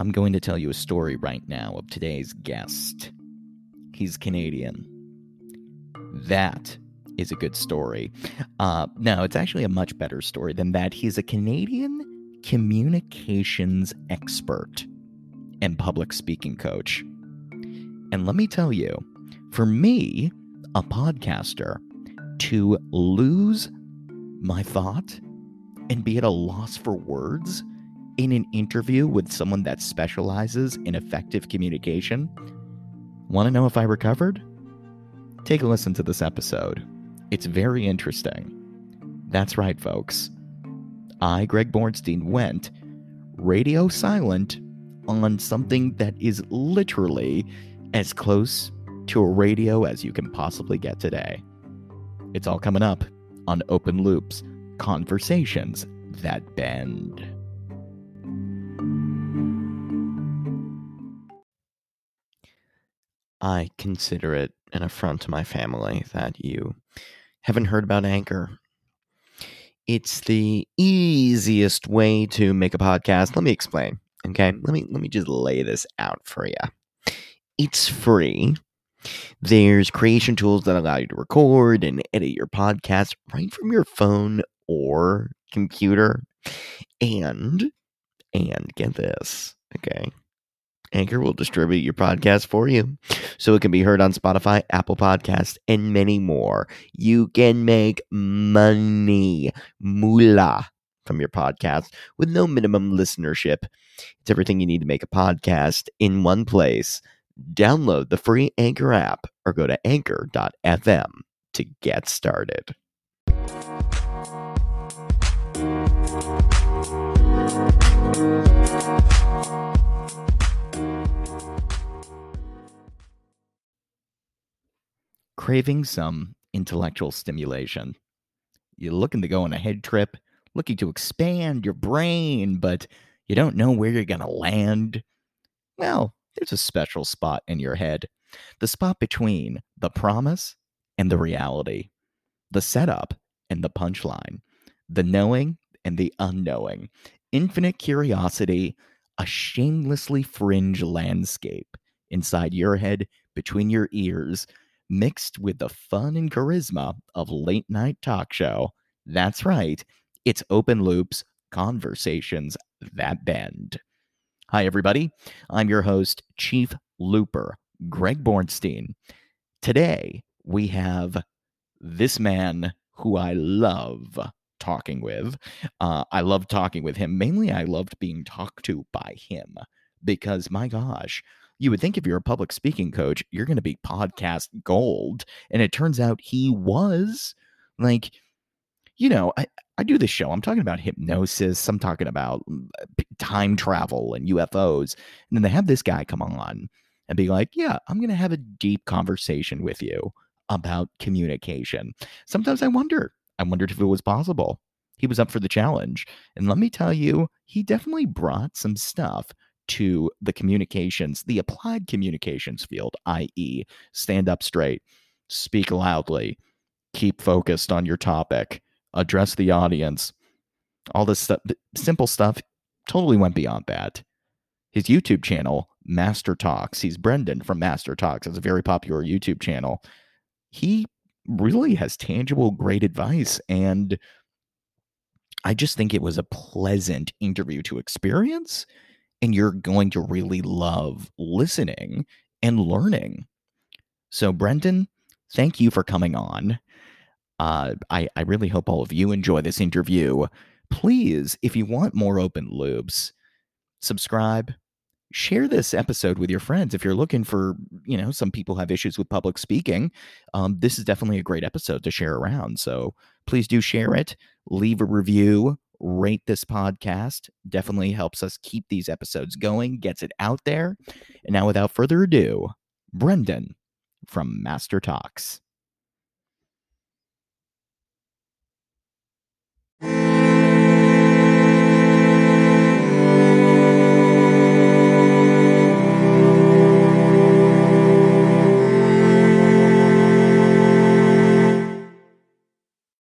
I'm going to tell you a story right now of today's guest. He's Canadian. That is a good story. Uh, no, it's actually a much better story than that. He's a Canadian communications expert and public speaking coach. And let me tell you, for me, a podcaster, to lose my thought and be at a loss for words in an interview with someone that specializes in effective communication. Want to know if I recovered? Take a listen to this episode. It's very interesting. That's right, folks. I, Greg Bornstein, went radio silent on something that is literally as close to a radio as you can possibly get today. It's all coming up on Open Loops Conversations That Bend. I consider it an affront to my family that you haven't heard about Anchor. It's the easiest way to make a podcast. Let me explain. Okay, let me let me just lay this out for you. It's free. There's creation tools that allow you to record and edit your podcast right from your phone or computer. And and get this, okay? Anchor will distribute your podcast for you so it can be heard on Spotify, Apple Podcasts, and many more. You can make money, moolah, from your podcast with no minimum listenership. It's everything you need to make a podcast in one place. Download the free Anchor app or go to anchor.fm to get started. Craving some intellectual stimulation. You're looking to go on a head trip, looking to expand your brain, but you don't know where you're going to land. Well, there's a special spot in your head the spot between the promise and the reality, the setup and the punchline, the knowing and the unknowing, infinite curiosity, a shamelessly fringe landscape inside your head, between your ears, mixed with the fun and charisma of late night talk show. That's right, it's open loops, conversations that bend. Hi, everybody. I'm your host, Chief Looper, Greg Bornstein. Today, we have this man who I love talking with. Uh, I love talking with him. Mainly, I loved being talked to by him because, my gosh, you would think if you're a public speaking coach, you're going to be podcast gold. And it turns out he was like, you know, I, I do this show. I'm talking about hypnosis. I'm talking about mm, time travel and UFOs. And then they have this guy come on and be like, yeah, I'm going to have a deep conversation with you about communication. Sometimes I wonder, I wondered if it was possible. He was up for the challenge. And let me tell you, he definitely brought some stuff to the communications, the applied communications field, i.e., stand up straight, speak loudly, keep focused on your topic address the audience, all this stuff, simple stuff, totally went beyond that. His YouTube channel, MasterTalks, he's Brenden from Master Talks. It's a very popular YouTube channel. He really has tangible, great advice. And I just think it was a pleasant interview to experience. And you're going to really love listening and learning. So, Brenden, thank you for coming on. Uh, I, I really hope all of you enjoy this interview. Please, if you want more open loops, subscribe, share this episode with your friends. If you're looking for, you know, some people have issues with public speaking, um, this is definitely a great episode to share around. So please do share it, leave a review, rate this podcast. Definitely helps us keep these episodes going, gets it out there. And now, without further ado, Brenden from MasterTalks.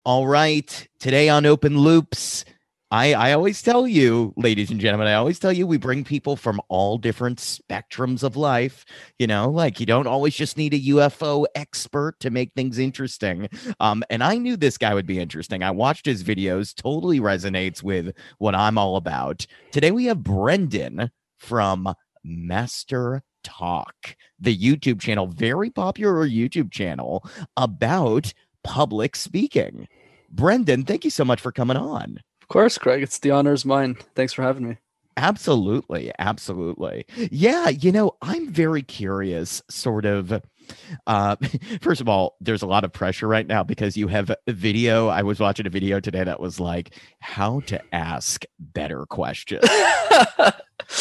All right. Today on Open Loops, I, I always tell you, ladies and gentlemen, I always tell you we bring people from all different spectrums of life. You know, like you don't always just need a UFO expert to make things interesting. Um, and I knew this guy would be interesting. I watched his videos, totally resonates with what I'm all about. Today we have Brenden from Master Talk, the YouTube channel, very popular YouTube channel about public speaking. Brenden, thank you so much for coming on. Of course, Greg. It's the honor is mine. Thanks for having me. Absolutely. Absolutely. Yeah. You know, I'm very curious, sort of. Uh, first of all, there's a lot of pressure right now because you have a video. I was watching a video today that was like how to ask better questions.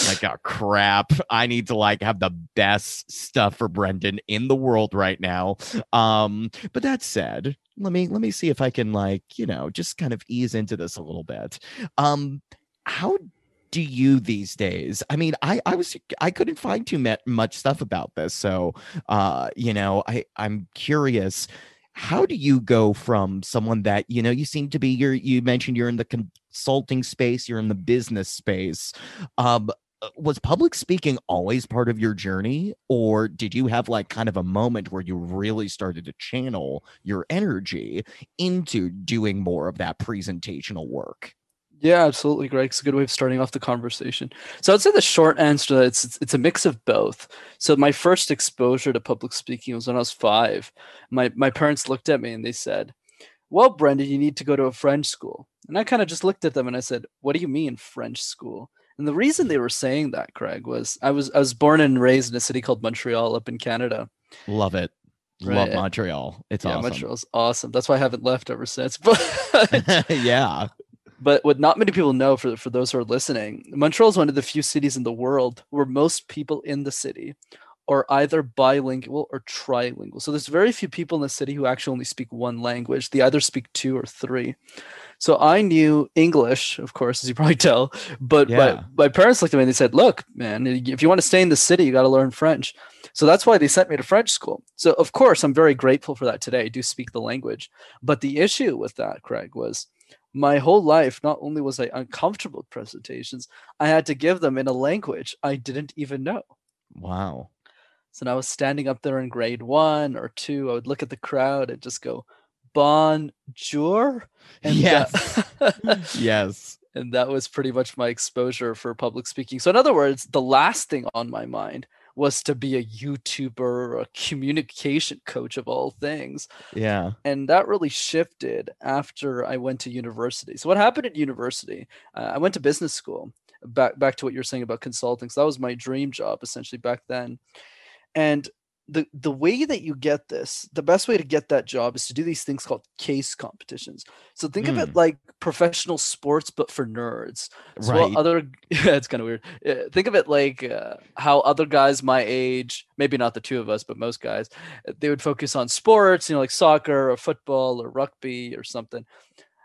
like, oh crap. I need to like have the best stuff for Brenden in the world right now. Um, but that said, let me let me see if I can like, you know, just kind of ease into this a little bit. Um, how do you these days? I mean, I I was I couldn't find too much stuff about this, so uh, you know, I I'm curious. How do you go from someone that you know you seem to be? You're you mentioned you're in the consulting space, you're in the business space. Um, Uh, was public speaking always part of your journey or did you have like kind of a moment where you really started to channel your energy into doing more of that presentational work? Yeah absolutely greg. It's a good way of starting off the conversation. So i'd say the short answer it's, it's it's a mix of both. So my first exposure to public speaking was when i was five. My my parents looked at me and they said well brenden you need to go to a french school. And i kind of just looked at them and i said what do you mean french school and the reason they were saying that, Greg, was I was I was born and raised in a city called Montreal up in Canada. Love it. Right. Love Montreal. It's yeah, awesome. Montreal's awesome. That's why I haven't left ever since. But yeah. But what not many people know for, for those who are listening, Montreal is one of the few cities in the world where most people in the city are either bilingual or trilingual. So there's very few people in the city who actually only speak one language. They either speak two or three. So I knew English, of course, as you probably tell. But yeah. my, my parents looked at me and they said, Look, man, if you want to stay in the city, you got to learn French. So that's why they sent me to French school. So, of course, I'm very grateful for that today. I do speak the language. But the issue with that, Greg, was my whole life, not only was I uncomfortable with presentations, I had to give them in a language I didn't even know. Wow. So I was standing up there in grade one or two. I would look at the crowd and just go, bonjour. And yes. That, yes. And that was pretty much my exposure for public speaking. So, in other words, the last thing on my mind was to be a YouTuber or a communication coach of all things. Yeah. And that really shifted after I went to university. So, what happened at university? Uh, I went to business school. Back back to what you're saying about consulting. So that was my dream job essentially back then. And the the way that you get this the best way to get that job is to do these things called case competitions so think mm. of it hmm. like professional sports but for nerds so right. other yeah it's kind of weird think of it like uh, how other guys my age maybe not the two of us but most guys they would focus on sports you know like soccer or football or rugby or something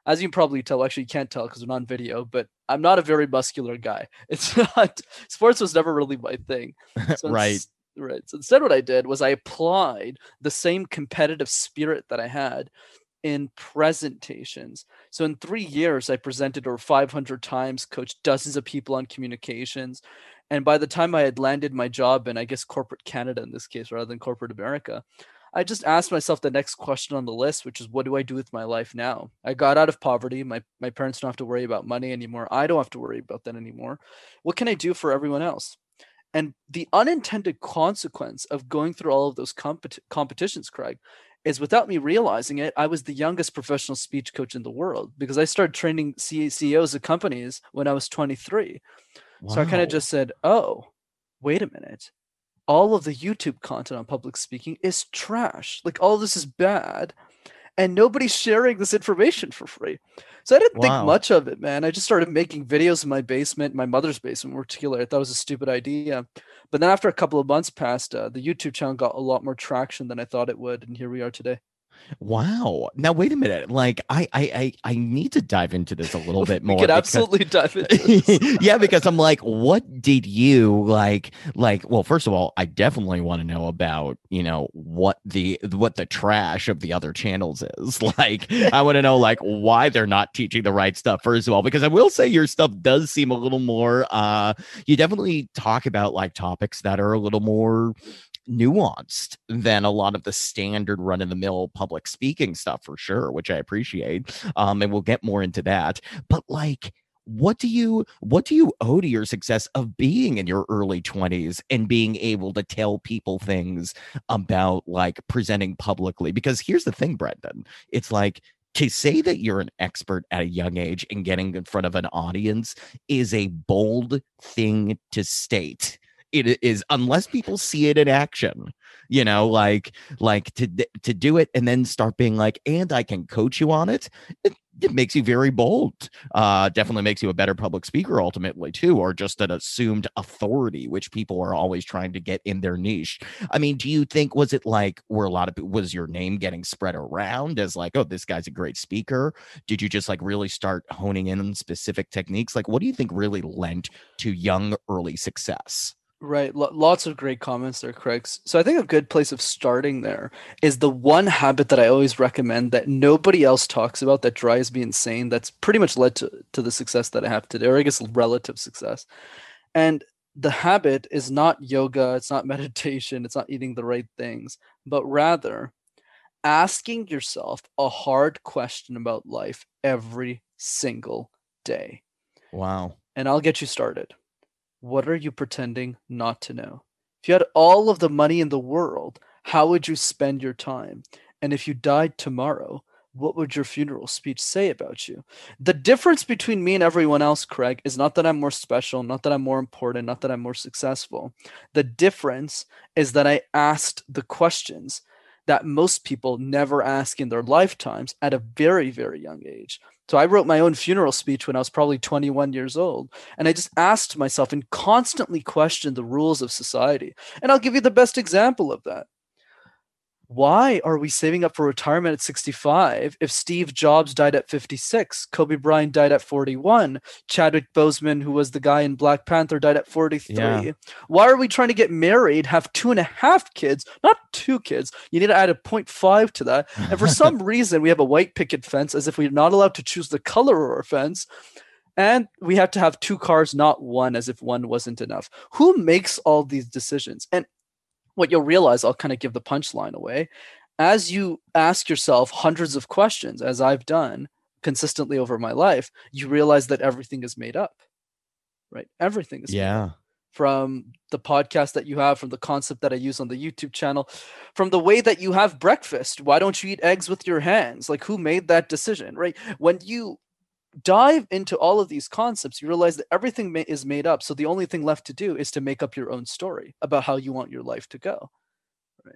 as you can probably tell, actually you can't tell because we're on video, but I'm not a very muscular guy. It's not sports was never really my thing. So right. Right. So instead, what I did was I applied the same competitive spirit that I had in presentations. So in three years, I presented over 500 times, coached dozens of people on communications. And by the time I had landed my job in, I guess, corporate Canada in this case, rather than corporate America, I just asked myself the next question on the list, which is, what do I do with my life now? I got out of poverty. My, my parents don't have to worry about money anymore. I don't have to worry about that anymore. What can I do for everyone else? And the unintended consequence of going through all of those compet- competitions, Greg, is without me realizing it, I was the youngest professional speech coach in the world because I started training CEOs of companies when I was 23. Wow. So I kind of just said, oh, wait a minute. All of the YouTube content on public speaking is trash. Like all this is bad. And nobody's sharing this information for free. So I didn't wow. think much of it, man. I just started making videos in my basement, my mother's basement in particular. I thought it was a stupid idea. But then after a couple of months passed, uh, the YouTube channel got a lot more traction than I thought it would. And here we are today. Wow. Now wait a minute. Like I I I, I need to dive into this a little bit more. we could because- absolutely dive into this. yeah, because I'm like, what did you like? Like, well, first of all, I definitely want to know about, you know, what the what the trash of the other channels is. Like, I want to know like why they're not teaching the right stuff. First of all, because I will say your stuff does seem a little more. uh You definitely talk about like topics that are a little more nuanced than a lot of the standard run of the mill public speaking stuff for sure which i appreciate um and we'll get more into that. But like what do you what do you owe to your success of being in your early 20s and being able to tell people things about like presenting publicly? Because here's the thing brenden it's like to say that you're an expert at a young age and getting in front of an audience is a bold thing to state it is unless people see it in action you know like like to to do it and then start being like and i can coach you on it it, it makes you very bold uh definitely makes you a better public speaker ultimately too or just an assumed authority which people are always trying to get in their niche. I mean do you think was it like were a lot of was your name getting spread around as like oh this guy's a great speaker did you just like really start honing in on specific techniques? Like what do you think really lent to young early success Right. Lo- lots of great comments there, Greg. So I think a good place of starting there is the one habit that I always recommend that nobody else talks about that drives me insane. That's pretty much led to, to the success that I have today, or I guess relative success. And the habit is not yoga, it's not meditation, it's not eating the right things, but rather asking yourself a hard question about life every single day. wow And I'll get you started. What are you pretending not to know? If you had all of the money in the world, how would you spend your time? And if you died tomorrow, what would your funeral speech say about you? The difference between me and everyone else, Greg, is not that I'm more special, not that I'm more important, not that I'm more successful. The difference is that I asked the questions that most people never ask in their lifetimes at a very, very young age. So I wrote my own funeral speech when I was probably 21 years old. And I just asked myself and constantly questioned the rules of society. And I'll give you the best example of that. Why are we saving up for retirement at 65 if Steve Jobs died at 56, Kobe Bryant died at 41, Chadwick Boseman, who was the guy in Black Panther, died at 43? Yeah. Why are we trying to get married, have two and a half kids, not two kids? You need to add a 0.5 to that. And for some reason, we have a white picket fence as if we're not allowed to choose the color of our fence. And we have to have two cars, not one, as if one wasn't enough. Who makes all these decisions? And what you'll realize, I'll kind of give the punchline away. As you ask yourself hundreds of questions, as I've done consistently over my life, you realize that everything is made up, right? Everything is made up yeah from the podcast that you have, from the concept that I use on the YouTube channel, from the way that you have breakfast. Why don't you eat eggs with your hands? Like, who made that decision, right? When you dive into all of these concepts, you realize that everything ma- is made up. So the only thing left to do is to make up your own story about how you want your life to go, right?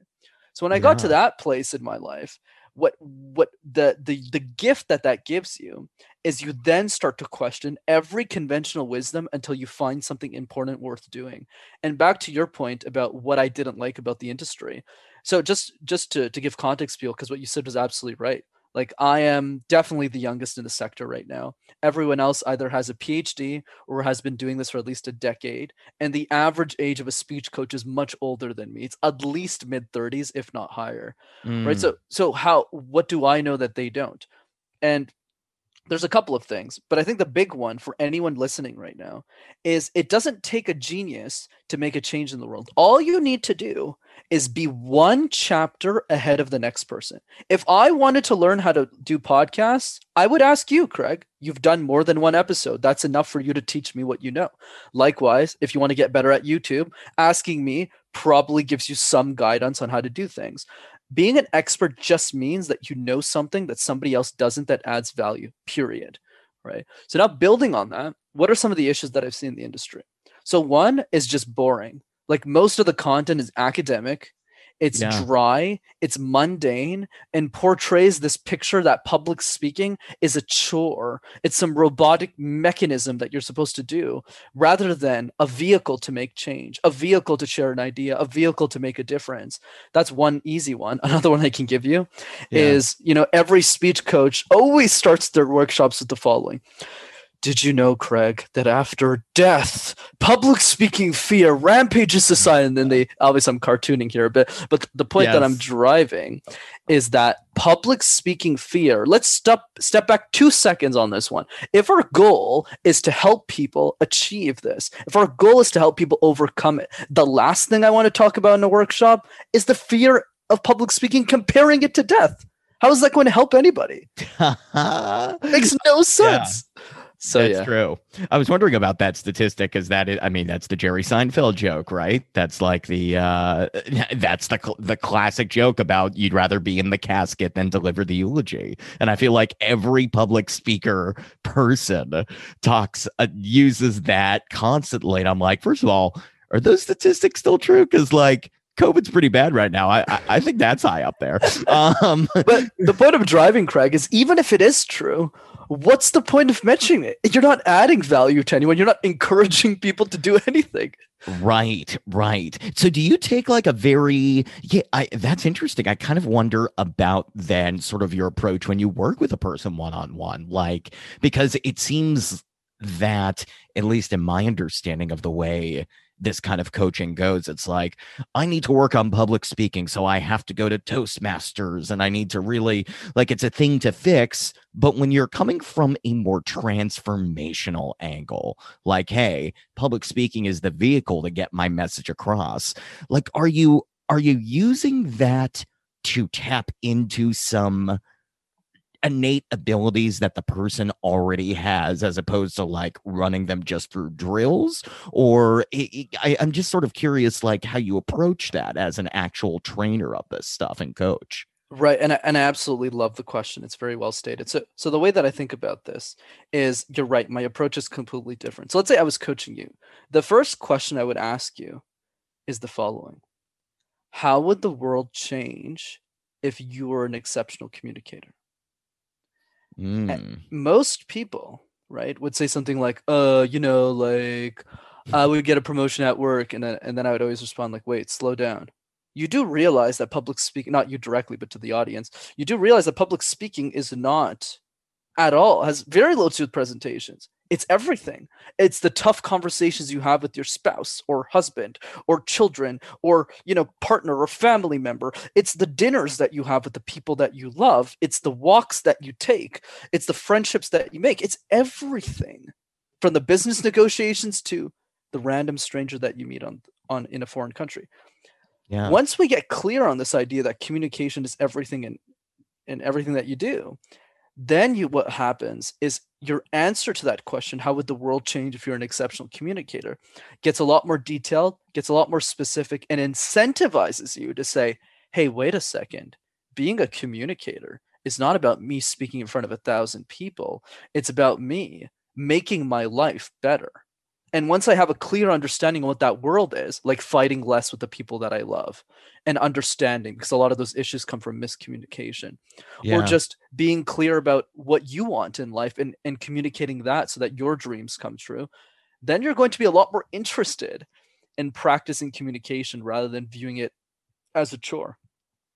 So when I got to that place in my life, what what the the the gift that that gives you is you then start to question every conventional wisdom until you find something important worth doing and back to your point about what i didn't like about the industry so just just to, to give context Peel, because what you said was absolutely right like i am definitely the youngest in the sector right now. Everyone else either has a phd or has been doing this for at least a decade and the average age of a speech coach is much older than me. It's at least mid 30s if not higher. Right? Mm, so so how what do i know that they don't? And there's a couple of things but i think the big one for anyone listening right now is it doesn't take a genius to make a change in the world. All you need to do is be one chapter ahead of the next person. If i wanted to learn how to do podcasts i would ask you greg. You've done more than one episode. That's enough for you to teach me what you know. Likewise if you want to get better at youtube asking me probably gives you some guidance on how to do things being an expert just means that you know something that somebody else doesn't that adds value period right? So now building on that what are some of the issues that i've seen in the industry? So one is just boring. Like most of the content is academic It's Yeah. dry, it's mundane, and portrays this picture that public speaking is a chore. It's some robotic mechanism that you're supposed to do rather than a vehicle to make change, a vehicle to share an idea, a vehicle to make a difference. That's one easy one. Another one I can give you Yeah. is, you know, every speech coach always starts their workshops with the following. Did you know, Greg, that after death, public speaking fear rampages society? And then they obviously I'm cartooning here a bit, but the point that I'm driving is that public speaking fear. Let's step step back two seconds on this one. If our goal is to help people achieve this, if our goal is to help people overcome it, the last thing I want to talk about in a workshop is the fear of public speaking, comparing it to death. How is that going to help anybody? Makes no sense. So that's yeah. true. I was wondering about that statistic. Is that? I mean, that's the Jerry Seinfeld joke, right? That's like the uh that's the cl- the classic joke about you'd rather be in the casket than deliver the eulogy. And I feel like every public speaker person talks uh, uses that constantly. And I'm like, first of all, are those statistics still true? Because like. COVID's pretty bad right now. I, I I think that's high up there. Um, But the point of driving, Greg, is even if it is true, what's the point of mentioning it? You're not adding value to anyone. You're not encouraging people to do anything. Right, right. So do you take like a very yeah, I that's interesting. I kind of wonder about then sort of your approach when you work with a person one on one. Like because it seems that at least in my understanding of the way this kind of coaching goes, it's like I need to work on public speaking, so I have to go to Toastmasters and I need to really like it's a thing to fix. But when you're coming from a more transformational angle, like, hey, public speaking is the vehicle to get my message across. Like, are you are you using that to tap into some innate abilities that the person already has as opposed to like running them just through drills or i I, i'm just sort of curious like how you approach that as an actual trainer of this stuff and coach Right, and I, and I absolutely love the question. It's very well stated. So, so the way that I think about this is, you're right. My approach is completely different. So, let's say I was coaching you. The first question I would ask you is the following: How would the world change if you were an exceptional communicator? Mm, most people, right, would say something like, "Uh, you know, like I would get a promotion at work," and then and then I would always respond like, "Wait, slow down." You do realize that public speaking, not you directly, but to the audience, you do realize that public speaking is not at all has very little to do with presentations. It's everything. It's the tough conversations you have with your spouse or husband or children or you know partner or family member. It's the dinners that you have with the people that you love. It's the walks that you take. It's the friendships that you make. It's everything from the business negotiations to the random stranger that you meet on on in a foreign country. yeah Once we get clear on this idea that communication is everything in in everything that you do, then you what happens is your answer to that question, how would the world change if you're an exceptional communicator, gets a lot more detailed, gets a lot more specific, and incentivizes you to say, hey, wait a second, being a communicator is not about me speaking in front of a thousand people. It's about me making my life better. And once I have a clear understanding of what that world is, like fighting less with the people that I love and understanding, because a lot of those issues come from miscommunication yeah or just being clear about what you want in life and, and communicating that so that your dreams come true, then you're going to be a lot more interested in practicing communication rather than viewing it as a chore.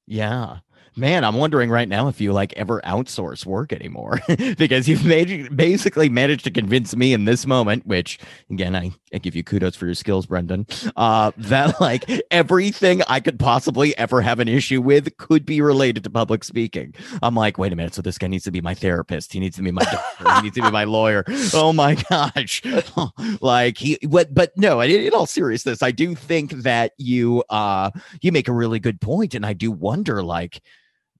Yeah. Man, I'm wondering right now if you like ever outsource work anymore because you've made basically managed to convince me in this moment, which again, I, I give you kudos for your skills, Brenden, uh, that like everything I could possibly ever have an issue with could be related to public speaking. I'm like, wait a minute. So this guy needs to be my therapist. He needs to be my doctor. he needs to be my lawyer. Oh my gosh. like he, but, but no, in, in all seriousness, I do think that you, uh, you make a really good point, And I do wonder like,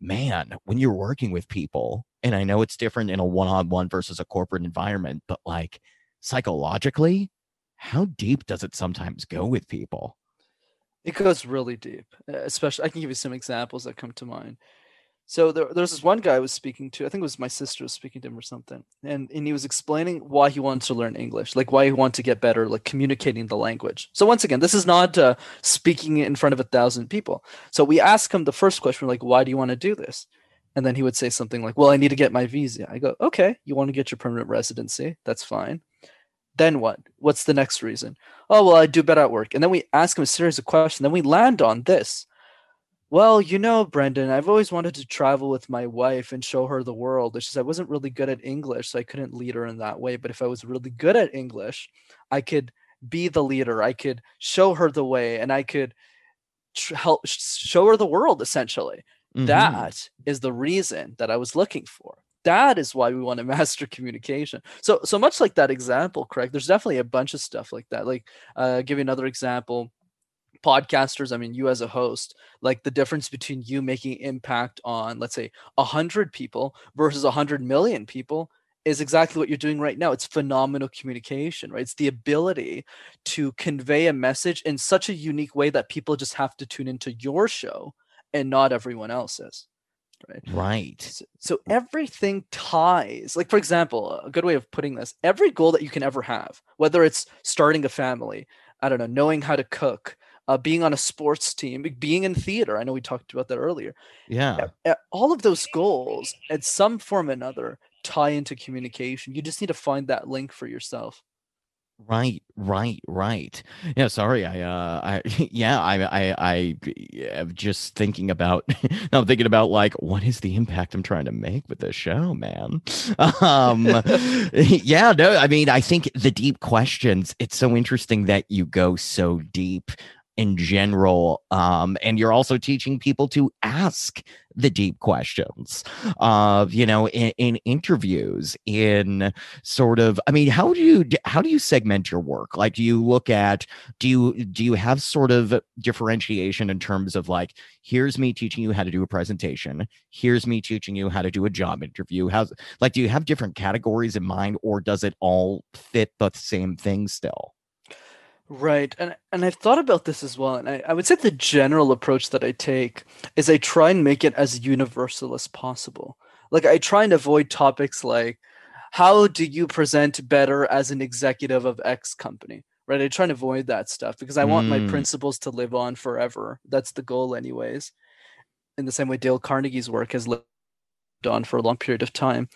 man, when you're working with people, and I know it's different in a one on one versus a corporate environment, but like psychologically, how deep does it sometimes go with people? It goes really deep, especially I can give you some examples that come to mind. So there, there's this one guy I was speaking to. I think it was my sister was speaking to him or something, and and he was explaining why he wanted to learn English, like why he wanted to get better, like communicating the language. So once again, this is not uh, speaking in front of a thousand people. So we ask him the first question, like, why do you want to do this? And then he would say something like, "Well, I need to get my visa." I go, "Okay, you want to get your permanent residency? That's fine." Then what? What's the next reason? Oh, well, I do better at work. And then we ask him a series of questions. Then we land on this well, you know, Brenden, I've always wanted to travel with my wife and show her the world. It's just I wasn't really good at English, so I couldn't lead her in that way. But if I was really good at English, I could be the leader. I could show her the way, and I could tr- help show her the world. Essentially, mm-hmm. that is the reason that I was looking for. That is why we want to master communication. So, so much like that example, correct? There's definitely a bunch of stuff like that. Like, uh, give you another example podcasters i mean you as a host like the difference between you making impact on let's say 100 people versus 100 million people is exactly what you're doing right now. It's phenomenal communication right? It's the ability to convey a message in such a unique way that people just have to tune into your show and not everyone else's right? Right. So, so everything ties like for example a good way of putting this every goal that you can ever have whether it's starting a family i don't know knowing how to cook uh, being on a sports team, being in theater. I know we talked about that earlier. Yeah. All of those goals, at some form or another, tie into communication. You just need to find that link for yourself. Right, right, right. Yeah, sorry. I, uh, I, yeah, I, I, I am just thinking about. I'm thinking about like, what is the impact I'm trying to make with this show, man? Um, yeah, no, I mean, I think the deep questions. It's so interesting that you go so deep in general. Um, and you're also teaching people to ask the deep questions of, you know, in, in, interviews, in sort of, I mean, how do you, how do you segment your work? Like, do you look at, do you, do you have sort of differentiation in terms of like, here's me teaching you how to do a presentation. Here's me teaching you how to do a job interview. How's like, do you have different categories in mind or does it all fit the same thing still? Right. And and I've thought about this as well. And I, I would say the general approach that I take is I try and make it as universal as possible. Like I try and avoid topics like how do you present better as an executive of X company? Right. I try and avoid that stuff because I want my mm. principles to live on forever. That's the goal anyways. In the same way Dale Carnegie's work has lived on for a long period of time.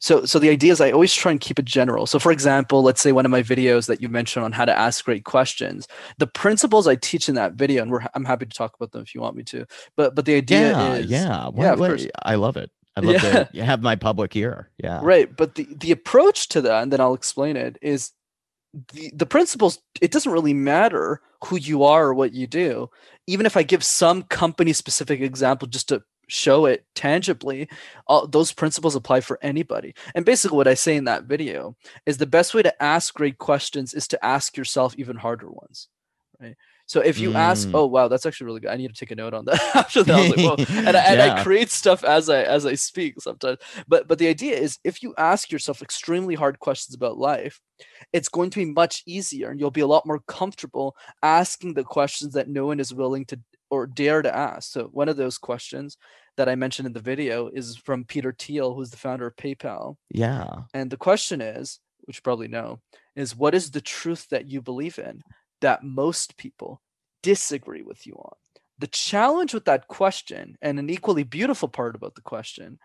So so the idea is I always try and keep it general. So for example, let's say one of my videos that you mentioned on how to ask great questions, the principles I teach in that video, and I'm happy to talk about them if you want me to. But but the idea yeah, is yeah, yeah, what, I love it. I love yeah. to have my public here. Yeah. Right. But the, the approach to that, and then I'll explain it, is the, the principles, it doesn't really matter who you are or what you do. Even if I give some company specific example just to show it tangibly all, those principles apply for anybody. And basically what i say in that video is the best way to ask great questions is to ask yourself even harder ones right? So if you mm. ask oh wow that's actually really good. I need to take a note on that. After that I like, and, I, and yeah. I create stuff as i as i speak sometimes. But but the idea is if you ask yourself extremely hard questions about life it's going to be much easier and you'll be a lot more comfortable asking the questions that no one is willing to or dare to ask. So one of those questions that I mentioned in the video is from Peter Thiel, who's the founder of PayPal. Yeah. And the question is, which you probably know, is what is the truth that you believe in that most people disagree with you on? The challenge with that question, and an equally beautiful part about the question,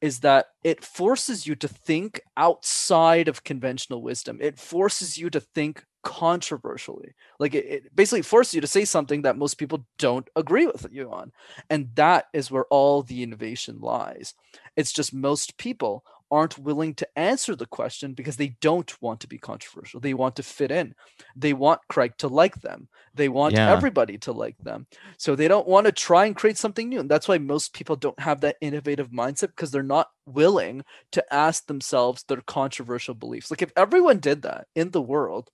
is that it forces you to think outside of conventional wisdom. It forces you to think controversially. Like it, it, basically forces you to say something that most people don't agree with you on. And that is where all the innovation lies. It's just most people aren't willing to answer the question because they don't want to be controversial. They want to fit in. They want Greg to like them. They want yeah. everybody to like them. So they don't want to try and create something new. And that's why most people don't have that innovative mindset because they're not willing to ask themselves their controversial beliefs. Like if everyone did that in the world,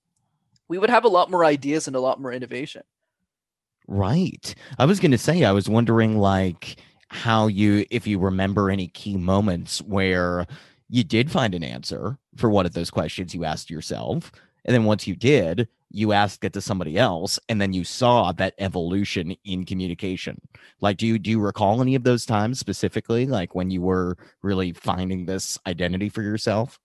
we would have a lot more ideas and a lot more innovation. Right. I was going to say, I was wondering, like, how you, if you remember any key moments where you did find an answer for one of those questions you asked yourself. And then once you did, you asked it to somebody else and then you saw that evolution in communication like do you do you recall any of those times specifically like when you were really finding this identity for yourself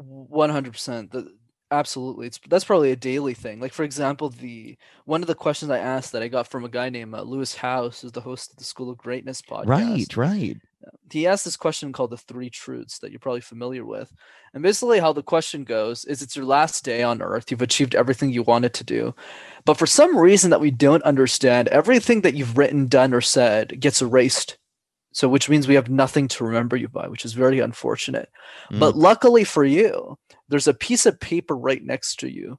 100% the, absolutely it's that's probably a daily thing like for example the one of the questions i asked that i got from a guy named uh, lewis Howes, who's the host of the school of greatness podcast right. right he asked this question called the three truths that you're probably familiar with and basically how the question goes is it's your last day on earth you've achieved everything you wanted to do but for some reason that we don't understand everything that you've written done or said gets erased so which means we have nothing to remember you by which is very unfortunate. Mm. but luckily for you there's a piece of paper right next to you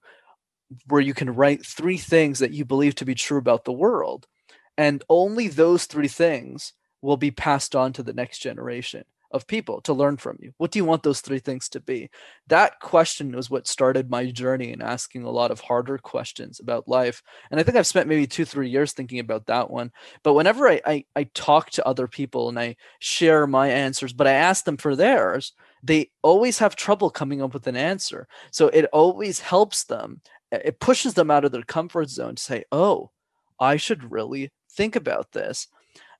where you can write three things that you believe to be true about the world. And only those three things will be passed on to the next generation of people to learn from you. What do you want those three things to be? That question was what started my journey in asking a lot of harder questions about life. And I think I've spent maybe two, three years thinking about that one. But whenever I, I, I talk to other people and I share my answers, but I ask them for theirs, they always have trouble coming up with an answer. So it always helps them. It pushes them out of their comfort zone to say, oh, I should really think about this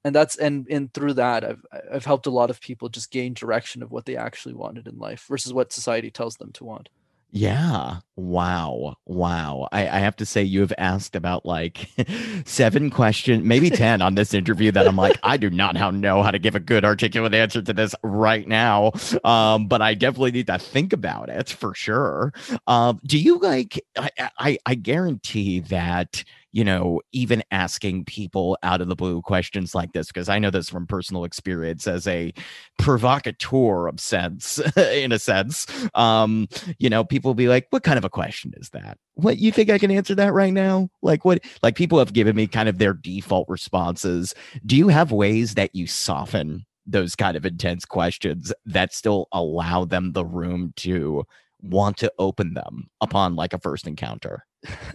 and that's and and through that I've I've helped a lot of people just gain direction of what they actually wanted in life versus what society tells them to want. Yeah. Wow. Wow. I, I have to say, you have asked about like seven questions, maybe 10 on this interview that I'm like, I do not know how to give a good articulate answer to this right now. Um, but I definitely need to think about it for sure. Um, do you like, I, I, I guarantee that you know, even asking people out of the blue questions like this, because I know this from personal experience as a provocateur of sense, in a sense. Um, you know, people be like, what kind of a question is that? What you think I can answer that right now? Like what like people have given me kind of their default responses. Do you have ways that you soften those kind of intense questions that still allow them the room to want to open them upon like a first encounter?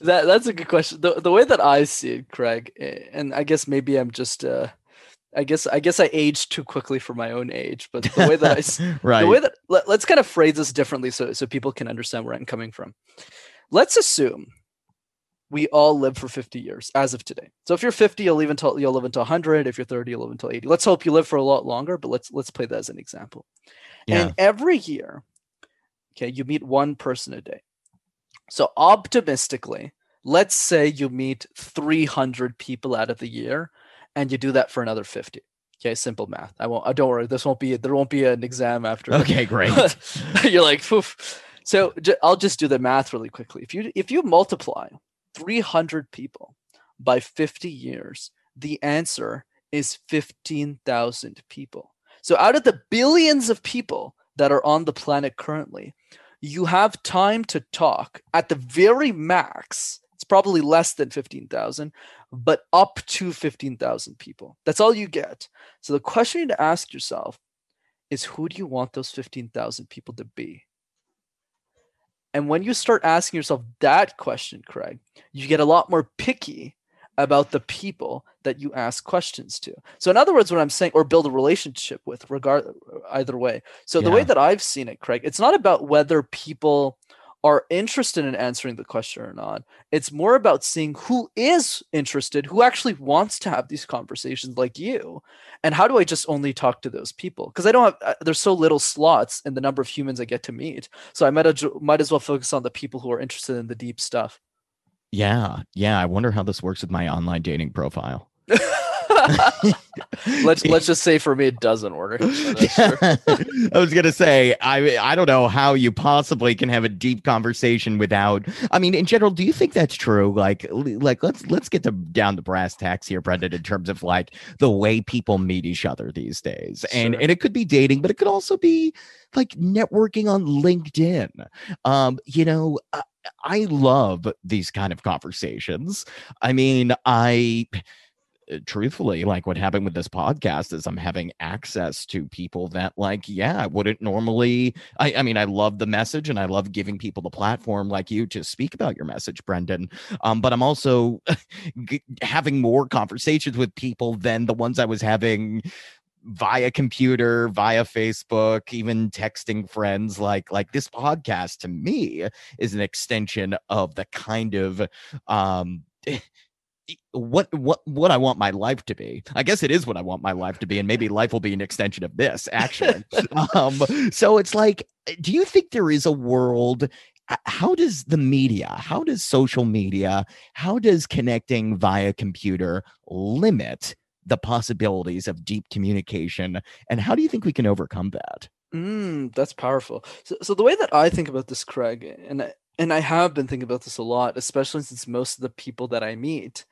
that that's a good question. The the way that I see it, Greg, and I guess maybe I'm just uh I guess I guess I aged too quickly for my own age, but the way that I right. the way that let, let's kind of phrase this differently so so people can understand where I'm coming from. Let's assume we all live for 50 years as of today. So if you're 50, you'll live until you'll live until 100. If you're 30, you'll live until 80. Let's hope you live for a lot longer, but let's let's play that as an example. Yeah. And every year, okay, you meet one person a day. So optimistically, let's say you meet 300 people out of the year and you do that for another 50. Okay, simple math. I won't. Uh, don't worry. This won't be. There won't be an exam after. Okay, great. You're like, Poof. so j- I'll just do the math really quickly. If you if you multiply 300 people by 50 years, the answer is 15,000 people. So out of the billions of people that are on the planet currently, you have time to talk at the very max. It's probably less than 15,000, but up to 15,000 people. That's all you get. So the question you need to ask yourself is who do you want those 15,000 people to be? And when you start asking yourself that question, Greg, you get a lot more picky about the people that you ask questions to. So in other words, what I'm saying, or build a relationship with, regard either way. So yeah. the way that I've seen it, Greg, it's not about whether people are interested in answering the question or not. It's more about seeing who is interested, who actually wants to have these conversations like you. And how do I just only talk to those people? Because I don't have, uh, there's so little slots in the number of humans I get to meet. So I might, might as well focus on the people who are interested in the deep stuff. Yeah. Yeah. I wonder how this works with my online dating profile. let's let's just say for me it doesn't work. I was gonna say I I don't know how you possibly can have a deep conversation without. I mean, in general, do you think that's true? Like like let's let's get to down to brass tacks here, Brenden, in terms of like the way people meet each other these days, sure. and and it could be dating, but it could also be like networking on LinkedIn. Um, you know. I love these kind of conversations. I mean, I uh, truthfully like what happened with this podcast is i'm having access to people that like yeah i wouldn't normally i i mean i love the message and i love giving people the platform like you to speak about your message brenden um but i'm also having more conversations with people than the ones i was having via computer, via Facebook, even texting friends like like this podcast to me is an extension of the kind of um what what what I want my life to be. I guess it is what I want my life to be, and maybe life will be an extension of this. Actually, um, so it's like, do you think there is a world? How does the media, how does social media, how does connecting via computer limit the possibilities of deep communication, and how do you think we can overcome that? Mm, that's powerful. So, so the way that I think about this, Greg, and and I have been thinking about this a lot, especially since most of the people that I meet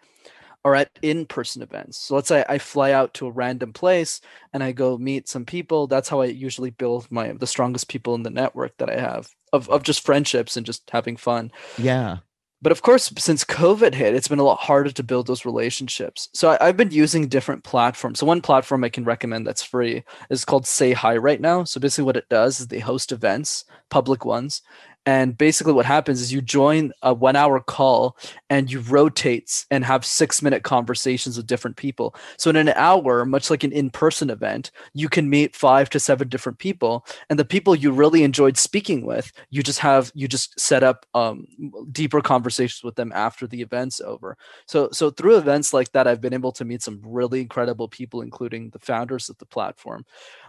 are at in-person events. So let's say I fly out to a random place and I go meet some people. That's how I usually build my the strongest people in the network that I have of of just friendships and just having fun. Yeah. But of course, since COVID hit, it's been a lot harder to build those relationships. So I, have been using different platforms. So one platform I can recommend that's free is called Say Hi right now. So basically, what it does is they host events, public ones, and basically, what happens is you join a one hour call and you rotate and have six minute conversations with different people. So, in an hour, much like an in person event, you can meet five to seven different people. And the people you really enjoyed speaking with, you just have, you just set up um, deeper conversations with them after the event's over. So, so through events like that, I've been able to meet some really incredible people, including the founders of the platform.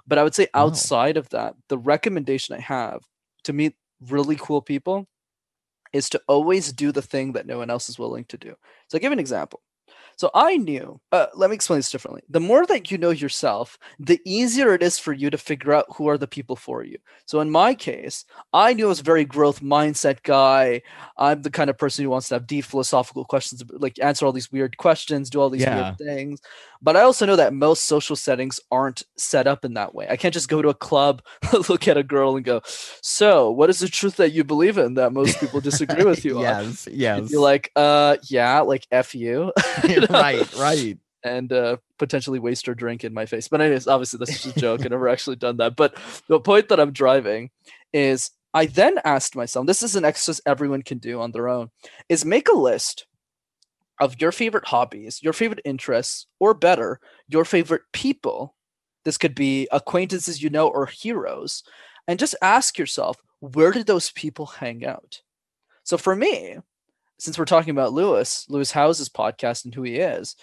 But I would say outside wow. of that, the recommendation I have to meet really cool people is to always do the thing that no one else is willing to do. So I'll give an example. So I knew, uh, let me explain this differently. The more that you know yourself, the easier it is for you to figure out who are the people for you. So in my case, I knew I was a very growth mindset guy. I'm the kind of person who wants to have deep philosophical questions, like answer all these weird questions, do all these yeah. weird things. But I also know that most social settings aren't set up in that way. I can't just go to a club, look at a girl, and go, "So, what is the truth that you believe in that most people disagree with you yes, on?" Yes, You're like, "Uh, yeah, like f you." right, right. And uh, potentially waste her drink in my face. But anyways, obviously that's just a joke. I never actually done that. But the point that I'm driving is I then asked myself, this is an exercise everyone can do on their own, is make a list of your favorite hobbies, your favorite interests, or better, your favorite people. This could be acquaintances you know or heroes. And just ask yourself, where did those people hang out? So for me, since we're talking about Lewis, Lewis Howes's podcast and who he is,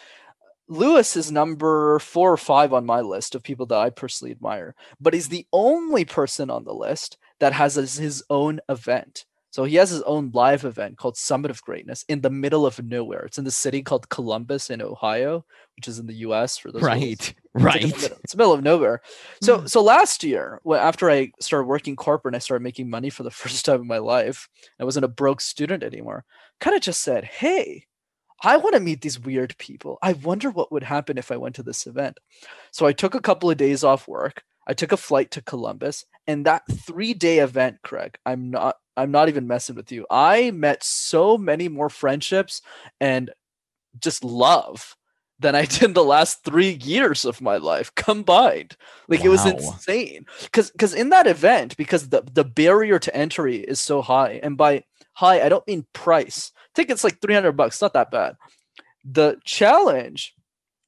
Lewis is number four or five on my list of people that I personally admire, but he's the only person on the list that has his own event. So he has his own live event called Summit of Greatness in the middle of nowhere. It's in the city called Columbus in Ohio, which is in the U.S. For those right, it's right. Like middle, it's the middle of nowhere. So hmm. so last year, after I started working corporate, and I started making money for the first time in my life. I wasn't a broke student anymore. Kind of just said, "Hey, I want to meet these weird people. I wonder what would happen if I went to this event." So I took a couple of days off work. I took a flight to Columbus, and that three day event, Craig, I'm not I'm not even messing with you. I met so many more friendships and just love than I did the last three years of my life combined. Like wow. it was insane. Cause cause in that event, because the, the barrier to entry is so high, and by high, I don't mean price. Tickets like 300 bucks, not that bad. The challenge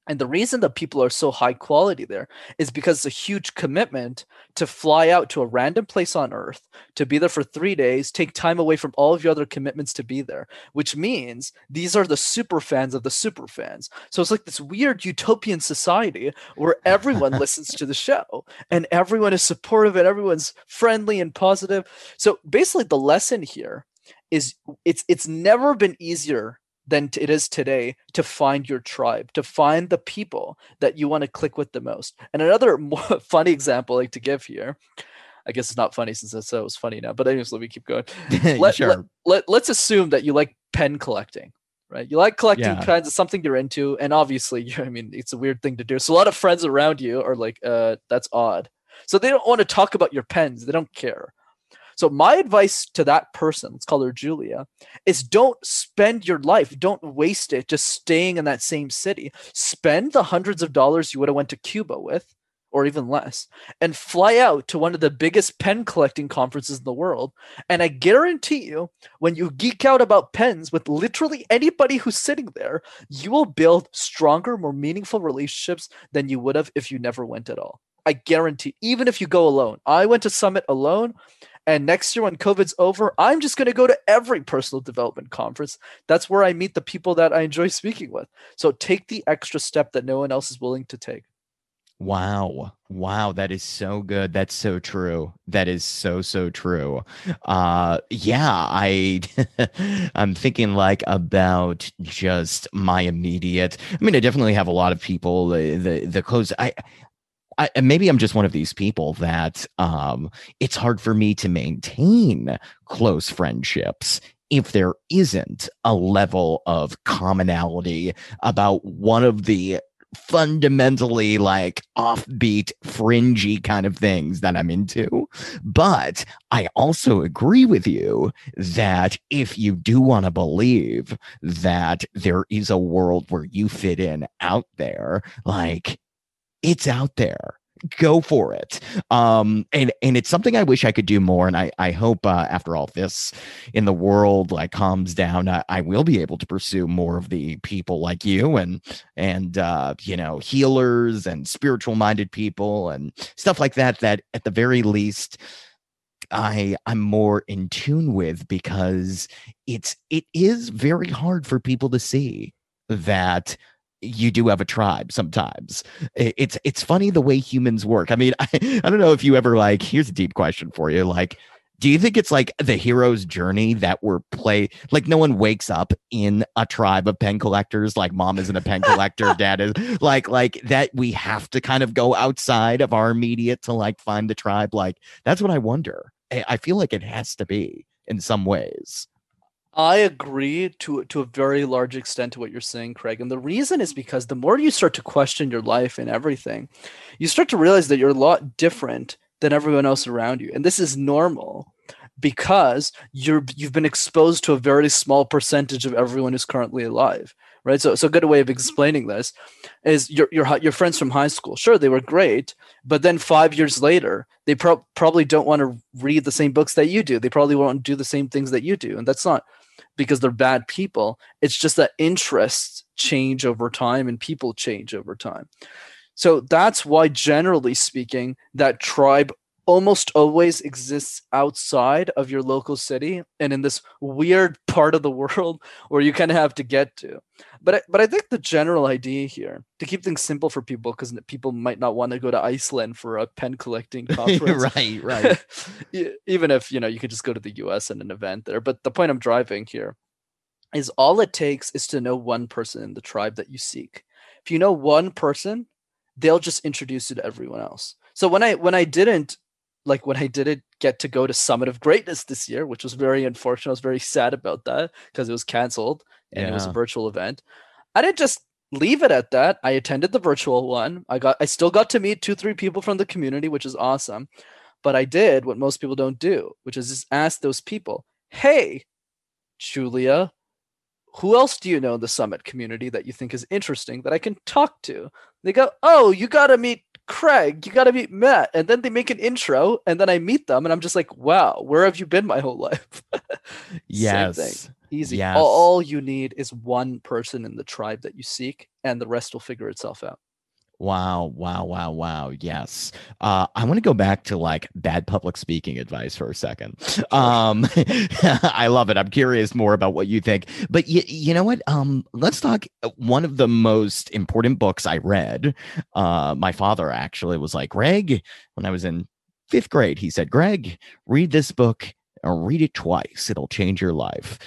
and the reason that people are so high quality there is because it's a huge commitment to fly out to a random place on earth, to be there for three days, take time away from all of your other commitments to be there, which means these are the super fans of the super fans. So it's like this weird utopian society where everyone listens to the show and everyone is supportive and everyone's friendly and positive. So basically, the lesson here is it's it's never been easier than it is today to find your tribe, to find the people that you want to click with the most. And another more funny example I like to give here, I guess it's not funny since I said it was funny now, but anyways, let me keep going. Let, sure. let, let, us assume that you like pen collecting, right? You like collecting yeah. pens, it's something you're into. And obviously, I mean, it's a weird thing to do. So a lot of friends around you are like, uh, that's odd. So they don't want to talk about your pens. They don't care. So my advice to that person, let's call her Julia, is don't spend your life, don't waste it just staying in that same city. Spend the hundreds of dollars you would have went to Cuba with or even less and fly out to one of the biggest pen collecting conferences in the world. And I guarantee you, when you geek out about pens with literally anybody who's sitting there, you will build stronger, more meaningful relationships than you would have if you never went at all. I guarantee, even if you go alone. I went to Summit alone. And next year, when COVID's over, I'm just going to go to every personal development conference. That's where I meet the people that I enjoy speaking with. So take the extra step that no one else is willing to take. Wow. Wow, that is so good. That's so true. That is so so true. Uh yeah, I I'm thinking like about just my immediate. I mean, I definitely have a lot of people the the, the close I I, maybe I'm just one of these people that um, it's hard for me to maintain close friendships if there isn't a level of commonality about one of the fundamentally like offbeat, fringy kind of things that I'm into. But I also agree with you that if you do want to believe that there is a world where you fit in out there, like it's out there. Go for it. Um and and it's something i wish i could do more and i i hope uh, after all this in the world like calms down I, I, will be able to pursue more of the people like you and and uh you know healers and spiritual minded people and stuff like that that at the very least I I'm more in tune with because it's it is very hard for people to see that you do have a tribe sometimes. It's it's funny the way humans work. I mean, I, I don't know if you ever like here's a deep question for you. Like, do you think it's like the hero's journey that we're play like no one wakes up in a tribe of pen collectors like mom isn't a pen collector dad is like like that we have to kind of go outside of our immediate to like find the tribe like that's what i wonder i feel like it has to be in some ways I agree to to a very large extent to what you're saying, Craig. And the reason is mm-hmm. because the more you start to question your life and everything, you start to realize that you're a lot different than everyone else around you. And this is normal because you're you've been exposed to a very small percentage of everyone who's currently alive. Right. So so a good way of mm-hmm. explaining this is your your your friends from high school. Sure, they were great, but then five years later, they pro- probably don't want to read the same books that you do. They probably won't do the same things that you do, and that's not because they're bad people. It's just that interests change over time and people change over time. So that's why, generally speaking, that tribe almost always exists outside of your local city and in this weird part of the world where you kind of have to get to. But I, but I think the general idea here to keep things simple for people because people might not want to go to Iceland for a pen collecting conference. right. Right even if you know you could just go to the US and an event there. But the point I'm driving here is all it takes is to know one person in the tribe that you seek. If you know one person they'll just introduce you to everyone else. So when I when I didn't like when I didn't get to go to Summit of Greatness this year, which was very unfortunate. I was very sad about that because it was canceled and yeah. it was a virtual event. I didn't just leave it at that. I attended the virtual one. I got I still got to meet two, three people from the community, which is awesome. But I did what most people don't do, which is just ask those people, hey, Julia, who else do you know in the summit community that you think is interesting that I can talk to? They go, oh, you got to meet Craig, you got to meet Matt. And then they make an intro, and then I meet them, and I'm just like, wow, where have you been my whole life? yes. Easy. Yes. All, all you need is one person in the tribe that you seek, and the rest will figure itself out. Wow, wow, wow, wow. Yes. Uh, I want to go back to like bad public speaking advice for a second. Um, I love it. I'm curious more about what you think. But y- you know what? Um, let's talk. Uh, one of the most important books I read, uh, my father actually was like, Greg, when I was in fifth grade, he said, Greg, read this book or read it twice. It'll change your life.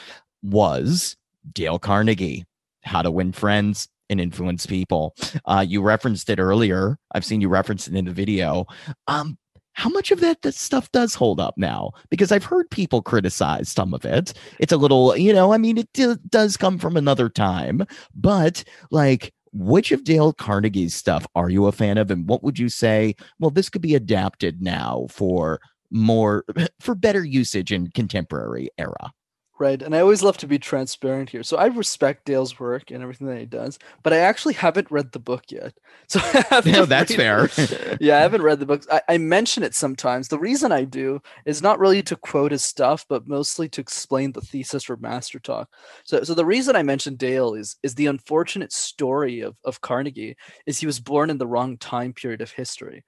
Was Dale Carnegie, How to Win Friends and influence people. Uh, you referenced it earlier. I've seen you reference it in the video. Um, how much of that, that stuff does hold up now? Because I've heard people criticize some of it. It's a little, you know, I mean, it d- does come from another time, but like, which of Dale Carnegie's stuff are you a fan of? And what would you say? Well, this could be adapted now for more, for better usage in contemporary era. Right. And I always love to be transparent here. So I respect Dale's work and everything that he does, but I actually haven't read the book yet. So I haven't No, that's fair. yeah, I haven't read the books. I, I mention it sometimes. The reason I do is not really to quote his stuff, but mostly to explain the thesis for MasterTalk. So so the reason I mentioned Dale is is the unfortunate story of, of Carnegie is he was born in the wrong time period of history.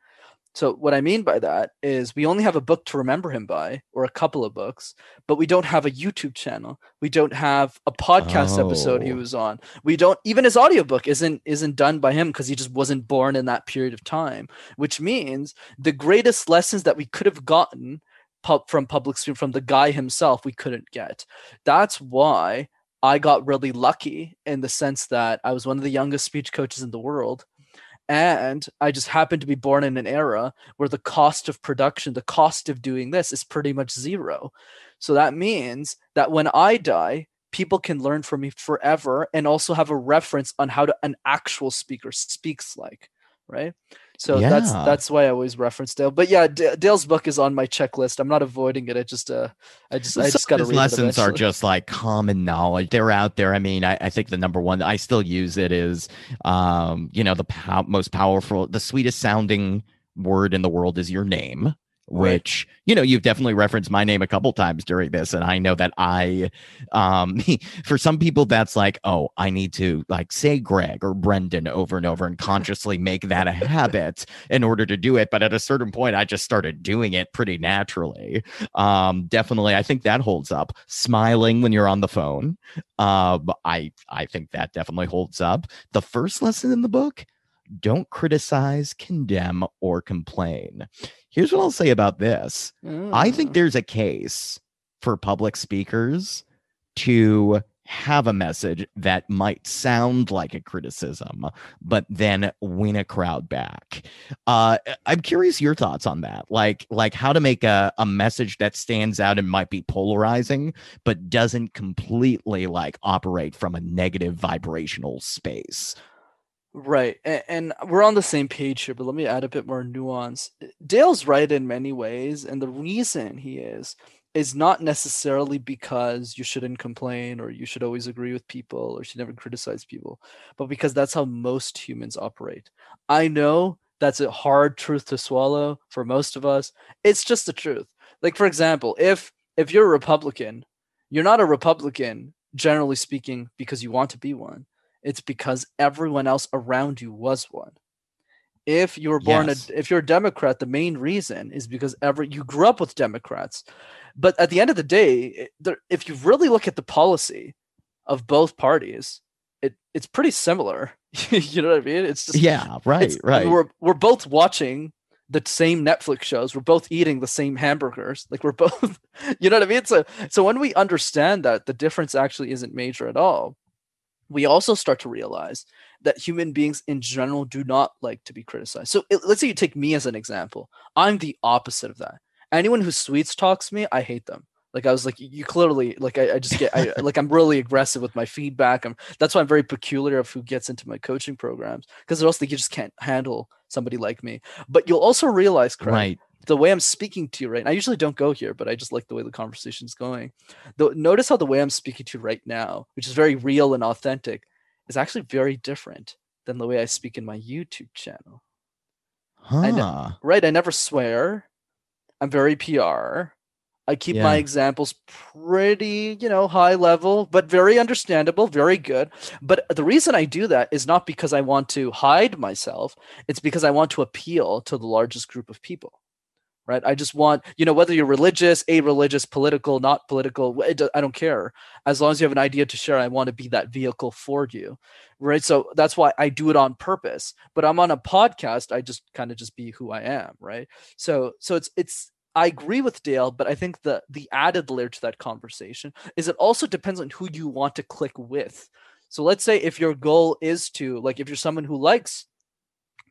So what I mean by that is we only have a book to remember him by, or a couple of books, but we don't have a YouTube channel. We don't have a podcast episode he Oh. was on. We don't even his audiobook isn't isn't done by him because he just wasn't born in that period of time, which means the greatest lessons that we could have gotten pub- from public speaking from the guy himself we couldn't get. That's why I got really lucky in the sense that I was one of the youngest speech coaches in the world and I just happen to be born in an era where the cost of production, the cost of doing this is pretty much zero. So that means that when I die, people can learn from me forever and also have a reference on how to, an actual speaker speaks like, right? So that's Yeah. that's why I always reference Dale. But yeah, D- Dale's book is on my checklist. I'm not avoiding it. I just uh I just I just got to read it lessons are just like common knowledge. They're out there. I mean, I, I think the number one I still use it is, um, you know, the pow- most powerful, the sweetest sounding word in the world is your name. Right. Which you know you've definitely referenced my name a couple times during this, and I know that I, um, for some people that's like, oh, I need to like say Greg or Brenden over and over and consciously make that a habit in order to do it. But at a certain point, I just started doing it pretty naturally um definitely i think that holds up smiling when you're on the phone um i i think that definitely holds up the first lesson in the book don't criticize condemn or complain. Here's what i'll say about this. I think Mm. there's a case for public speakers to have a message that might sound like a criticism but then win a crowd back. Uh i'm curious your thoughts on that. Like like how to make a, a message that stands out and might be polarizing but doesn't completely like operate from a negative vibrational space Right. And, and we're on the same page here, but let me add a bit more nuance. Dale's right in many ways, and the reason he is is not necessarily because you shouldn't complain or you should always agree with people or should never criticize people, but because that's how most humans operate. I know that's a hard truth to swallow for most of us. It's just the truth. Like for example, if if you're a Republican, you're not a Republican generally speaking because you want to be one it's because everyone else around you was one. If you were born Yes. a if you're a Democrat, the main reason is because every you grew up with Democrats. But at the end of the day, if you really look at the policy of both parties, it it's pretty similar. you know what I mean? It's just yeah right right We're we're both watching the same Netflix shows. We're both eating the same hamburgers. Like we're both, you know what I mean? So so when we understand that the difference actually isn't major at all, we also start to realize that human beings in general do not like to be criticized. So it- let's say you take me as an example. I'm the opposite of that. Anyone who sweets talks me, I hate them. Like I was like, you clearly like I, I just get I like I'm really aggressive with my feedback. I'm that's why I'm very peculiar of who gets into my coaching programs because else you just can't handle somebody like me. But you'll also realize, Craig, right the way I'm speaking to you right. Now, I usually don't go here, but I just like the way the conversation's going. The, notice how the way I'm speaking to you right now, which is very real and authentic, is actually very different than the way I speak in my YouTube channel. I know- huh Right? I never swear. I'm very PR. I keep my examples pretty, you know, high level, but very understandable, very good. But the reason I do that is not because I want to hide myself, it's because I want to appeal to the largest group of people. Right? I just want, you know, whether you're religious, a religious, political, not political, I don't care. As long as you have an idea to share, I want to be that vehicle for you. Right? So that's why I do it on purpose. But I'm on a podcast, I just kind of just be who I am, right? So so it's it's I agree with Dale, but I think the the added layer to that conversation is it also depends on who you want to click with. So let's say if your goal is to like if you're someone who likes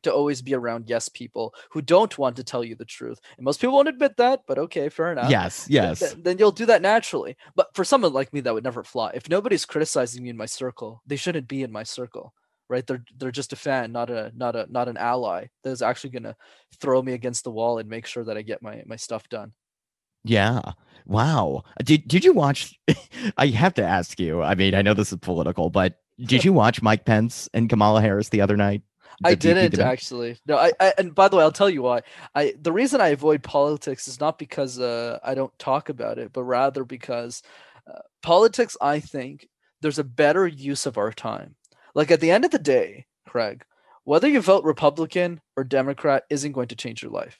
to always be around yes people who don't want to tell you the truth. And most people won't admit that, but okay, fair enough. yes yes th- then you'll do that naturally. But for someone like me, that would never fly. If nobody's criticizing me in my circle, they shouldn't be in my circle, right? They're they're just a fan, not a not a not an ally. That's actually gonna throw me against the wall and make sure that I get my my stuff done. Yeah. Wow. Did did you watch I have to ask you. I mean, I know this is political, but did you watch Mike Pence and Kamala Harris the other night? I didn't debate? actually. No, I, I and by the way, I'll tell you why. I the reason I avoid politics is not because uh, I don't talk about it, but rather because uh, politics. I think there's a better use of our time. Like at the end of the day, Craig, whether you vote Republican or Democrat isn't going to change your life.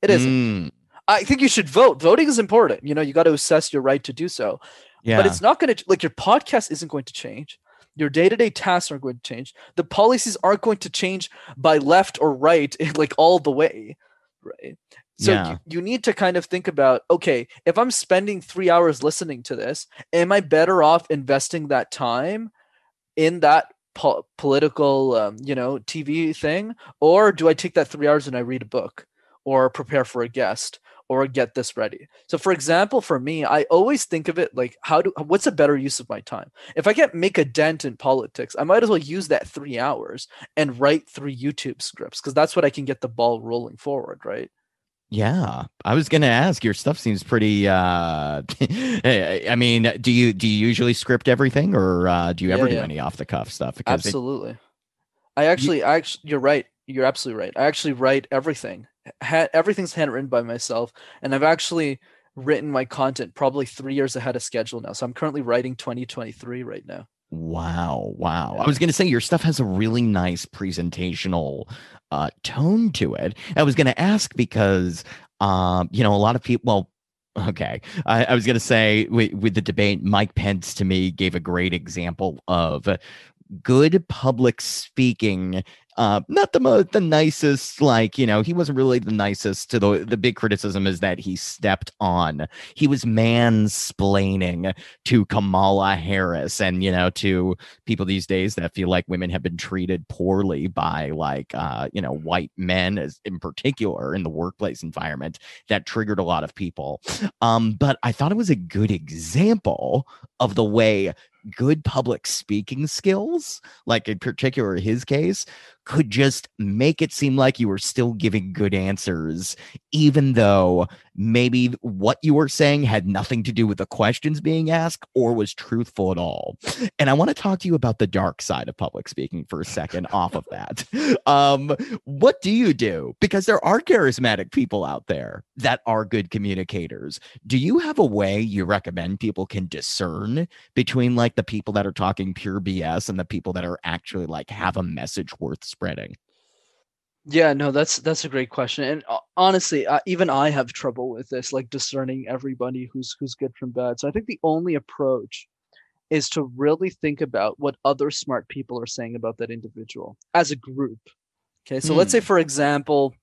It isn't. Mm, I think you should vote. Voting is important. You know, you got to assess your right to do so yeah. but it's not going to like your podcast isn't going to change your day-to-day tasks aren't going to change. The policies aren't going to change by left or right like all the way right? So Yeah. you, you need to kind of think about okay if i'm spending three hours listening to this am i better off investing that time in that po- political um, you know tv thing or do i take that three hours and i read a book or prepare for a guest or get this ready. So for example for me i always think of it like how do what's a better use of my time? If i can't make a dent in politics i might as well use that three hours and write three youtube scripts because that's what i can get the ball rolling forward right? Yeah, I was gonna ask. Your stuff seems pretty. uh I mean, do you do you usually script everything, or uh, do you ever Yeah, do any off the cuff stuff? Because it- absolutely. I actually I actually you're right. You're absolutely right. I actually write everything ha- everything's handwritten by myself and i've actually written my content probably three years ahead of schedule now so i'm currently writing 2023 right now wow, wow. I was gonna say your stuff has a really nice presentational uh, tone to it. I was gonna ask because, um, you know, a lot of people. Well, Okay. I, I was going to say with, with the debate, Mike Pence to me gave a great example of good public speaking. Uh, not the the nicest, like, you know, he wasn't really the nicest to the, the big criticism is that he stepped on. He was mansplaining to Kamala Harris and, you know, to people these days that feel like women have been treated poorly by like, uh, you know, white men as in particular in the workplace environment that triggered a lot of people. Um, but I thought it was a good example of the way good public speaking skills, like in particular his case, could just make it seem like you were still giving good answers, even though maybe what you were saying had nothing to do with the questions being asked or was truthful at all. And I want to talk to you about the dark side of public speaking for a second off of that. Um, what do you do? Because there are charismatic people out there that are good communicators. Do you have a way you recommend people can discern between like the people that are talking pure BS and the people that are actually like have a message worth spreading? Yeah, no, that's that's a great question, and uh, honestly, uh, even I have trouble with this, like discerning everybody who's who's good from bad. So I think the only approach is to really think about what other smart people are saying about that individual as a group. Okay, so let's say, for example,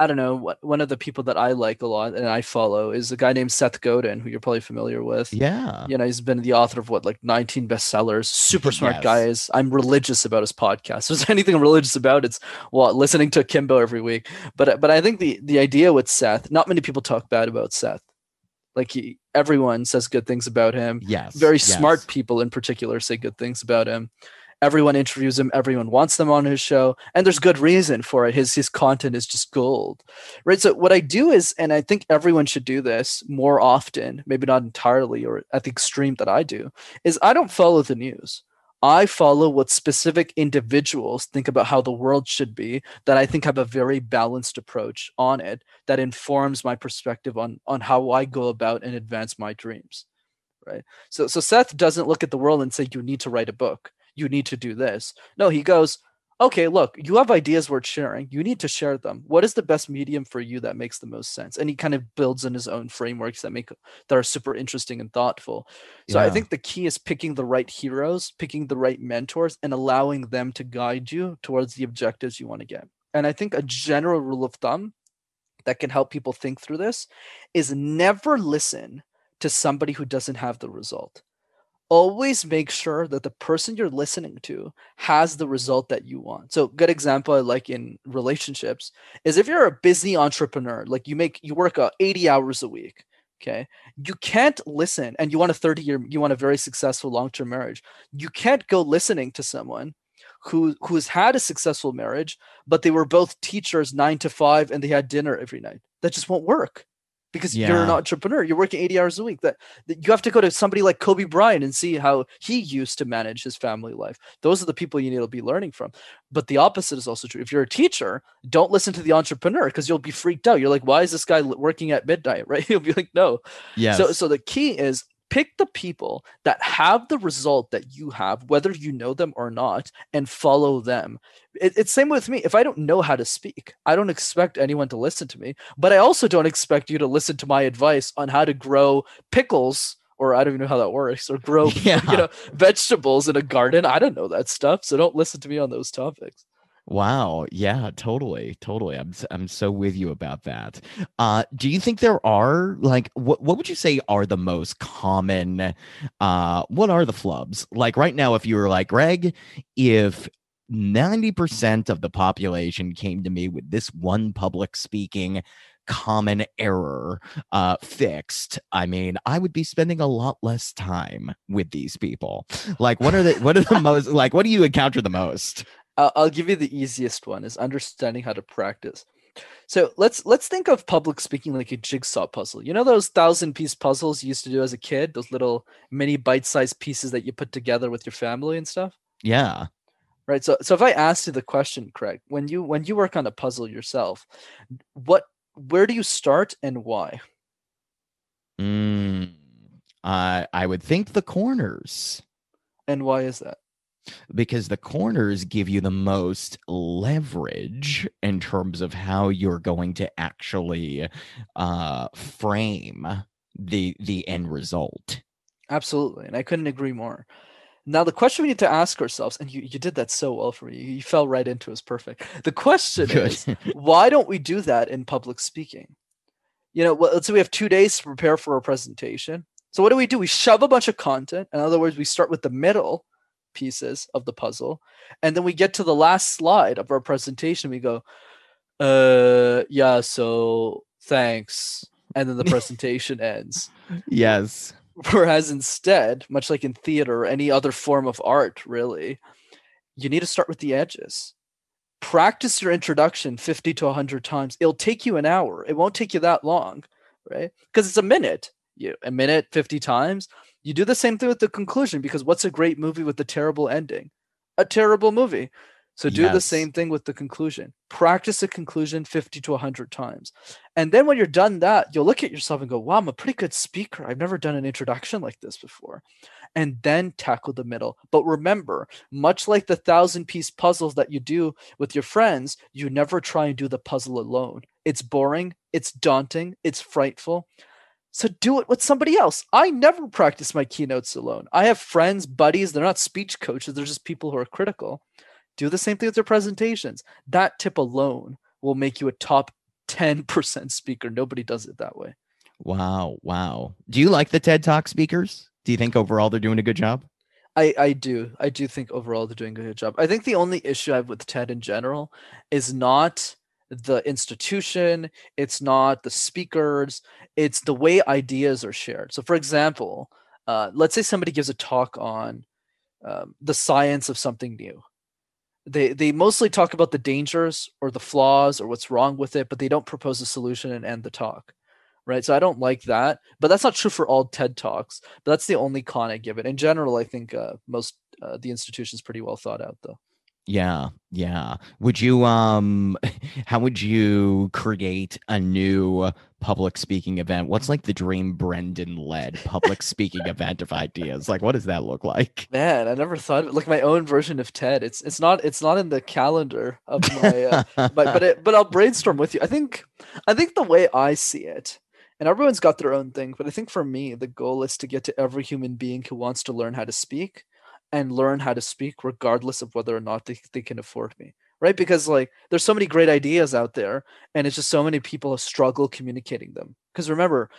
I don't know what one of the people that I like a lot and I follow is a guy named Seth Godin, who you're probably familiar with. Yeah. You know, he's been the author of what, like 19 bestsellers. Super smart Yes. guy. Is I'm religious about his podcast. If there's anything I'm religious about, it's well, listening to Akimbo every week. But uh, but I think the the idea with Seth, not many people talk bad about Seth. Like he, everyone says good things about him. Yes. Very yes. smart people in particular say good things about him. Everyone interviews him. Everyone wants them on his show, and there's good reason for it. His his content is just gold, right? So what I do is, and I think everyone should do this more often, maybe not entirely or at the extreme that I do, is I don't follow the news. I follow what specific individuals think about how the world should be that I think have a very balanced approach on it that informs my perspective on on how I go about and advance my dreams. Right. So so Seth doesn't look at the world and say you need to write a book. You need to do this. No, he goes, okay, look, you have ideas worth sharing. You need to share them. What is the best medium for you that makes the most sense? And he kind of builds in his own frameworks that make that are super interesting and thoughtful. So I think the key is picking the right heroes, picking the right mentors, and allowing them to guide you towards the objectives you want to get. And I think a general rule of thumb that can help people think through this is never listen to somebody who doesn't have the result. Always make sure that the person you're listening to has the result that you want. So, good example like in relationships is if you're a busy entrepreneur, like you make you work uh, 80 hours a week, okay? You can't listen and you want a 30 year you want a very successful long-term marriage. You can't go listening to someone who who's had a successful marriage, but they were both teachers 9 to 5 and they had dinner every night. That just won't work because you're an entrepreneur. You're working 80 hours a week. That, that you have to go to somebody like Kobe Bryant and see how he used to manage his family life. Those are the people you need to be learning from. But the opposite is also true. If you're a teacher, don't listen to the entrepreneur because you'll be freaked out. You're like, why is this guy working at midnight? Right? You'll be like, no. Yeah. So so the key is pick the people that have the result that you have, whether you know them or not, and follow them. It, it's same with me. If I don't know how to speak, I don't expect anyone to listen to me, but I also don't expect you to listen to my advice on how to grow pickles. Or I don't even know how that works, or grow, Yeah. you know, vegetables in a garden. I don't know that stuff, so don't listen to me on those topics. Wow. Yeah, totally. Totally. I'm I'm so with you about that. Uh do you think there are like what what would you say are the most common uh what are the flubs? Like right now if you were like Greg, if 90% of the population came to me with this one public speaking common error uh fixed i mean i would be spending a lot less time with these people like what are the what are the most like what do you encounter the most I'll, I'll give you the easiest one is understanding how to practice. So let's let's think of public speaking like a jigsaw puzzle. You know those thousand piece puzzles you used to do as a kid? Those little mini bite-sized pieces that you put together with your family and stuff? Yeah. Right so so if i asked you the question craig when you when you work on a puzzle yourself what where do you start and why? Mm, I I would think the corners. And why is that because the corners give you the most leverage in terms of how you're going to actually uh, frame the the end result. Absolutely. And I couldn't agree more. Now, the question we need to ask ourselves, and you, you did that so well for me, you, you fell right into it, it's perfect. The question Good. is, why don't we do that in public speaking? You know, well, let's say we have two days to prepare for a presentation. So, what do we do? We shove a bunch of content. In other words, we start with the middle pieces of the puzzle, and then we get to the last slide of our presentation. We go, uh, yeah, so thanks. And then the presentation ends. yes. Whereas instead, much like in theater or any other form of art, really, you need to start with the edges. Practice your introduction 50 to 100 times. It'll take you an hour. It won't take you that long, right? Because it's a minute. You a minute 50 times. You do the same thing with the conclusion because what's a great movie with a terrible ending? A terrible movie. So do the same thing with the conclusion. Practice the conclusion 50 to 100 times. And then when you're done that, you'll look at yourself and go, wow, I'm a pretty good speaker. I've never done an introduction like this before. And then tackle the middle. But remember, much like the thousand piece puzzles that you do with your friends, you never try and do the puzzle alone. It's boring, it's daunting, it's frightful. So do it with somebody else. I never practice my keynotes alone. I have friends, buddies, they're not speech coaches, they're just people who are critical. Do the same thing with your presentations. That tip alone will make you a top 10% speaker. Nobody does it that way. Wow. Wow. Do you like the TED Talk speakers? Do you think overall they're doing a good job? I, I do. I do think overall they're doing a good job. I think the only issue I have with TED in general is not the institution, it's not the speakers, it's the way ideas are shared. So, for example, uh, let's say somebody gives a talk on um, the science of something new. They, they mostly talk about the dangers or the flaws or what's wrong with it, but they don't propose a solution and end the talk. Right. So I don't like that. But that's not true for all TED Talks. But that's the only con I give it. In general, I think uh, most uh, the institution's pretty well thought out, though. Yeah, yeah. Would you um how would you create a new public speaking event? What's like the dream Brenden led public speaking event of ideas? Like what does that look like? Man, I never thought of it like my own version of TED. It's it's not it's not in the calendar of my uh, but but it, but I'll brainstorm with you. I think I think the way I see it, and everyone's got their own thing, but I think for me the goal is to get to every human being who wants to learn how to speak and learn how to speak regardless of whether or not they, they can afford me. Right? Because like there's so many great ideas out there and it's just so many people struggle communicating them. Because remember,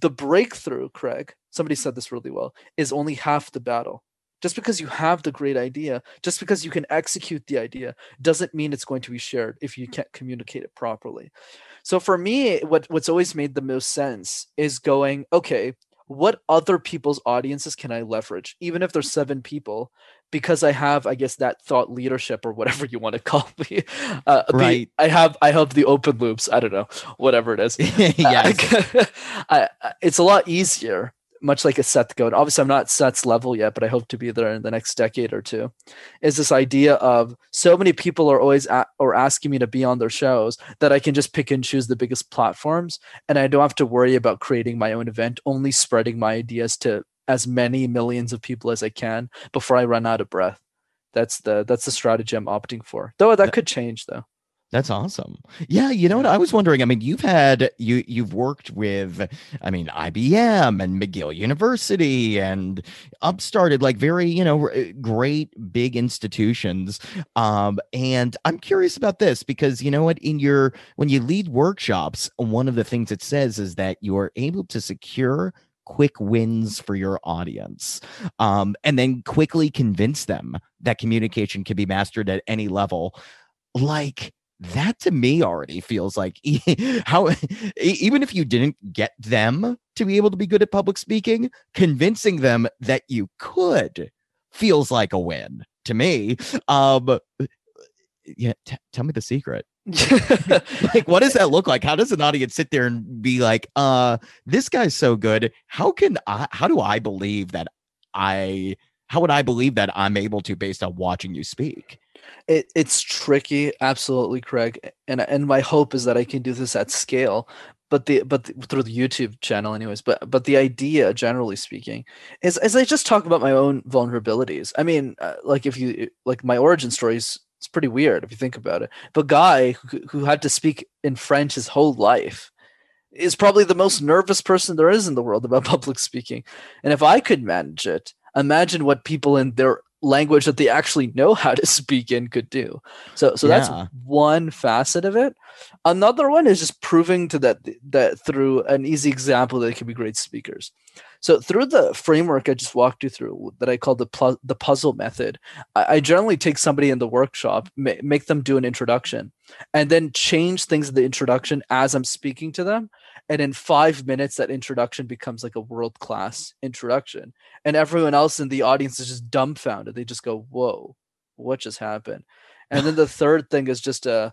the breakthrough, Craig, somebody said this really well, is only half the battle. Just because you have the great idea, just because you can execute the idea, doesn't mean it's going to be shared if you can't communicate it properly. So for me, what what's always made the most sense is going, okay, what other people's audiences can I leverage, even if there's seven people, because I have, I guess, that thought leadership or whatever you want to call me. Uh, Right. The, I have, I have the open loops. I don't know, whatever it is. yes. I, I- it's a lot easier, much like a Seth Godin. Obviously, I'm not Seth's level yet, but I hope to be there in the next decade or two. Is this idea of so many people are always at, or asking me to be on their shows that I can just pick and choose the biggest platforms, and I don't have to worry about creating my own event, only spreading my ideas to as many millions of people as I can before I run out of breath. That's the that's the strategy I'm opting for. Though that could change though. That's awesome. Yeah, you know what I was wondering. I mean, you've had you you've worked with, I mean, IBM and McGill University and upstarted like very you know great big institutions. Um, and I'm curious about this because you know what, in your when you lead workshops, one of the things it says is that you are able to secure quick wins for your audience um, and then quickly convince them that communication can be mastered at any level like that to me already feels like how even if you didn't get them to be able to be good at public speaking convincing them that you could feels like a win to me. Um yeah t- tell me the secret. Like what does that look like? How does an audience sit there and be like uh this guy's so good. How can i how do i believe that i how would i believe that i'm able to based on watching you speak it, it's tricky absolutely craig and and my hope is that i can do this at scale but the but the, through the youtube channel anyways but but the idea generally speaking is as i just talk about my own vulnerabilities. I mean uh, like if you like my origin story is it's pretty weird if you think about it but guy who, who had to speak in french his whole life is probably the most nervous person there is in the world about public speaking and if i could manage it imagine what people in their language that they actually know how to speak in could do. So so Yeah. that's one facet of it. Another one is just proving to that that through an easy example that they can be great speakers. So through the framework I just walked you through that I call the the puzzle method, I, I generally take somebody in the workshop, ma- make them do an introduction, and then change things in the introduction as I'm speaking to them. And in five minutes, that introduction becomes like a world class introduction and everyone else in the audience is just dumbfounded. They just go, "Whoa, what just happened?" And then the third thing is just uh,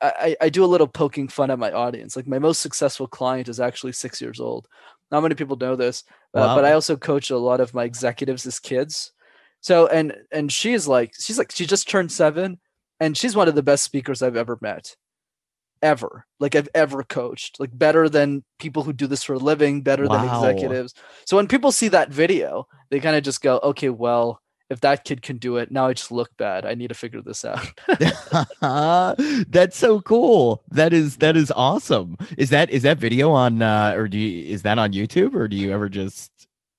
I, I do a little poking fun at my audience. Like my most successful client is actually six years old. Not many people know this, uh, but I also coach a lot of my executives as kids. So and and she's like she's like she just turned seven, and she's one of the best speakers I've ever met ever like i've ever coached like better than people who do this for a living better than executives. So when people see that video they kind of just go okay well if that kid can do it now i just look bad. I need to figure this out. That's so cool. That is that is awesome. Is that is that video on uh or do you is that on youtube or do you ever just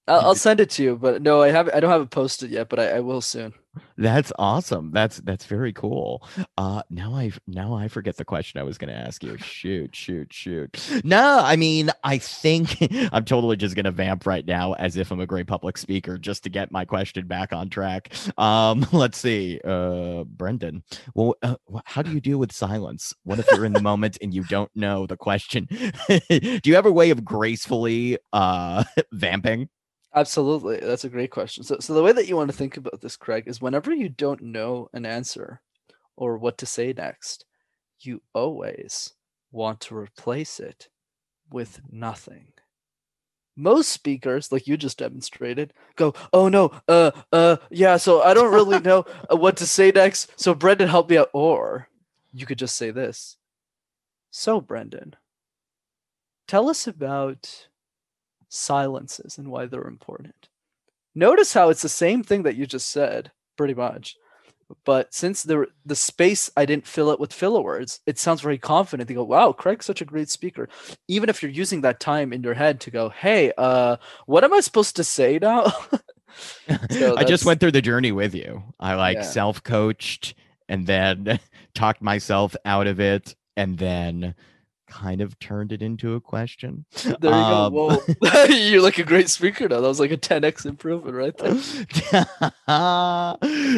I'll, I'll send it to you but no i have i don't have it posted yet but i, I will soon that's awesome. That's that's very cool. Uh now i now i forget the question i was going to ask you. Shoot shoot shoot. No i mean i think i'm totally just going to vamp right now as if i'm a great public speaker just to get my question back on track. Um let's see uh brenden well uh, how do you deal with silence? What if you're in the moment and you don't know the question? Do you have a way of gracefully uh vamping absolutely that's a great question. So, so the way that you want to think about this craig is whenever you don't know an answer or what to say next you always want to replace it with nothing. Most speakers like you just demonstrated go oh no uh uh yeah so i don't really know uh, what to say next so brenden help me out. Or you could just say this so brenden tell us about silences and why they're important notice how it's the same thing that you just said pretty much but since the the space I didn't fill it with filler words, it sounds very confident. They go, "Wow, Craig's such a great speaker." Even if you're using that time in your head to go, "Hey, uh, what am I supposed to say now?" So I just went through the journey with you. I like Yeah. self coached and then talked myself out of it and then kind of turned it into a question. There you Um, go. Whoa. You're like a great speaker now. That was like a 10x improvement right there.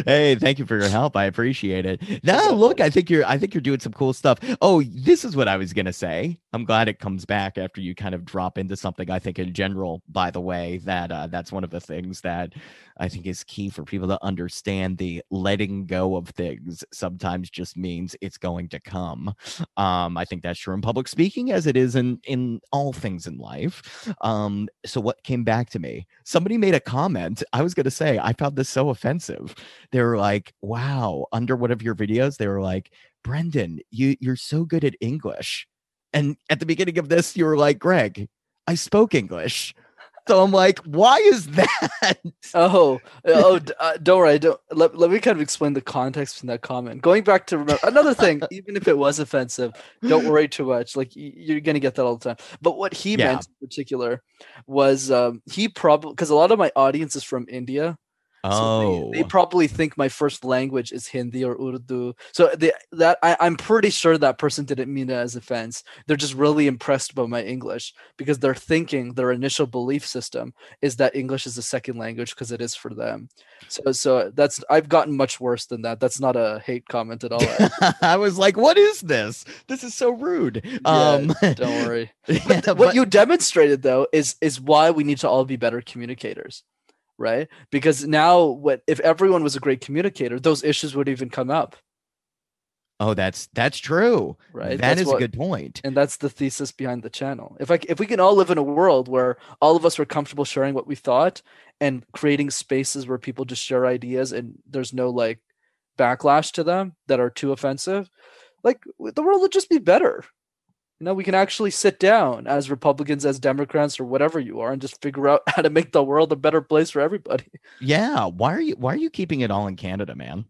hey, thank you for your help. I appreciate it. No, look, I think you're I think you're doing some cool stuff. Oh, this is what I was gonna say. I'm glad it comes back after you kind of drop into something. I think in general, by the way, that uh, that's one of the things that I think is key for people to understand the letting go of things sometimes just means it's going to come. Um, I think that's true in public speaking as it is in in all things in life. Um, so what came back to me? Somebody made a comment. I was gonna say I found this so offensive. They were like, "Wow!" Under one of your videos, they were like, "Brenden, you you're so good at English." And at the beginning of this, you were like, "Greg, I spoke English." So I'm like, "Why is that?" Oh, oh, uh, don't worry. Don't let, let me kind of explain the context from that comment. Going back to remember another thing, even if it was offensive, don't worry too much. Like you're gonna get that all the time. But what he Yeah. meant in particular was um, he probably because a lot of my audience is from India. So Oh, they, they probably think my first language is Hindi or Urdu. So they, that I, I'm pretty sure that person didn't mean it as offense. They're just really impressed by my English because they're thinking their initial belief system is that English is a second language because it is for them. So so that's I've gotten much worse than that. That's not a hate comment at all. I was like, "What is this? This is so rude." Um, Don't worry. yeah, what you demonstrated though is is why we need to all be better communicators right? Because now what if everyone was a great communicator those issues would even come up. Oh, that's that's true. right? That That's is what- a good point. and that's the thesis behind the channel. If i if we can all live in a world where all of us were comfortable sharing what we thought and creating spaces where people just share ideas and there's no like backlash to them that are too offensive like the world would just be better you know we can actually sit down as republicans as democrats or whatever you are and just figure out how to make the world a better place for everybody Yeah, why are you why are you keeping it all in Canada, man?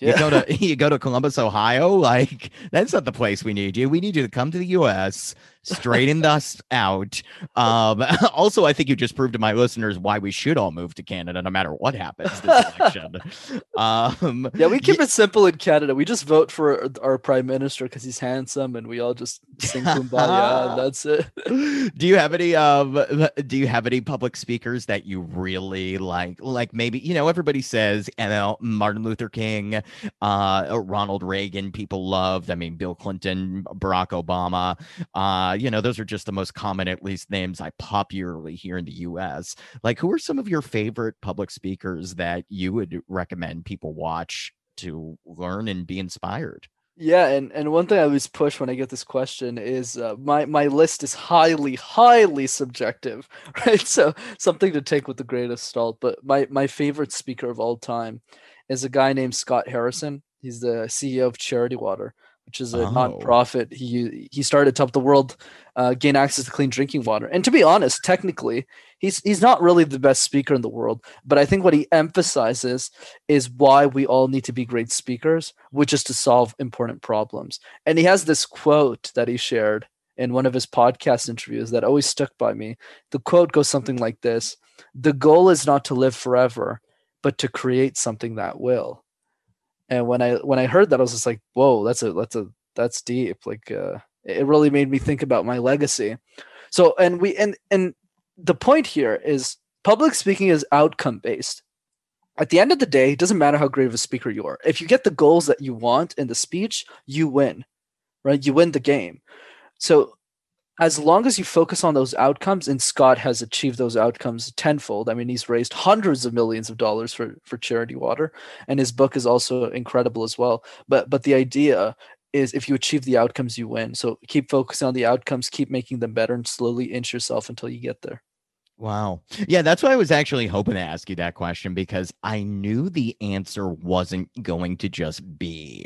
You go to you go to Columbus, Ohio. Like that's not the place we need you. We need you to come to the U.S. straighten us out. Um, also, I think you just proved to my listeners why we should all move to Canada, no matter what happens this election. um, yeah we keep it simple in canada we just vote for our prime minister because he's handsome and we all just sing kumbaya and that's it do you have any um do you have any public speakers that you really like like maybe you know everybody says ML Martin Luther King uh Ronald Reagan people loved I mean Bill Clinton Barack Obama uh you know those are just the most common at least names I popularly hear in the US like who are some of your favorite public speakers that you would recommend people watch to learn and be inspired Yeah, and, and one thing I always push when I get this question is uh, my my list is highly highly subjective, right? So something to take with the greatest salt. But my my favorite speaker of all time is a guy named Scott Harrison. He's the CEO of Charity Water, which is a Oh. nonprofit. He he started to help the world uh, gain access to clean drinking water. And to be honest, technically, he's he's not really the best speaker in the world. But I think what he emphasizes is why we all need to be great speakers, which is to solve important problems. And he has this quote that he shared in one of his podcast interviews that always stuck by me. The quote goes something like this The goal is not to live forever, but to create something that will. And when I when I heard that, I was just like, whoa, that's a that's a that's deep. Like uh it really made me think about my legacy. So and we and and the point here is public speaking is outcome based at the end of the day, it doesn't matter how great of a speaker you are. If you get the goals that you want in the speech, you win, right? You win the game. So, as long as you focus on those outcomes, and Scott has achieved those outcomes tenfold. I mean, he's raised hundreds of millions of dollars for for charity water, and his book is also incredible as well. But but the idea is if you achieve the outcomes, you win. So keep focusing on the outcomes, keep making them better, and slowly inch yourself until you get there. Wow. Yeah, that's why I was actually hoping to ask you that question because I knew the answer wasn't going to just be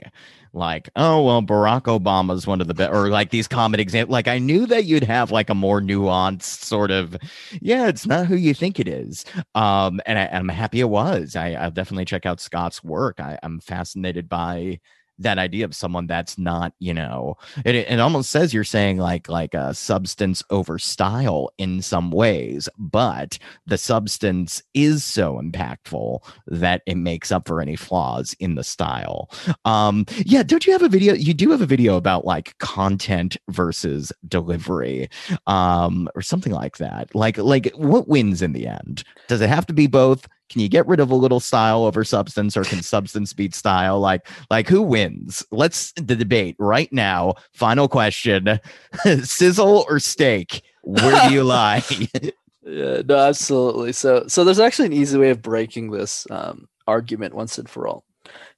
like, oh, well, Barack Obama's one of the best, or like these common examples. Like, I knew that you'd have like a more nuanced sort of, yeah, it's not who you think it is. Um, and I, I'm happy it was. I, I'll definitely check out Scott's work. I, I'm fascinated by that idea of someone that's not you know it, it almost says you're saying like like a substance over style in some ways but the substance is so impactful that it makes up for any flaws in the style. Um yeah don't you have a video you do have a video about like content versus delivery um or something like that. Like like what wins in the end? Does it have to be both can you get rid of a little style over substance or can substance beat style? Like like who wins? Let's the debate right now. Final question. Sizzle or steak? Where do you lie? Yeah no absolutely. So so there's actually an easy way of breaking this um, argument once and for all.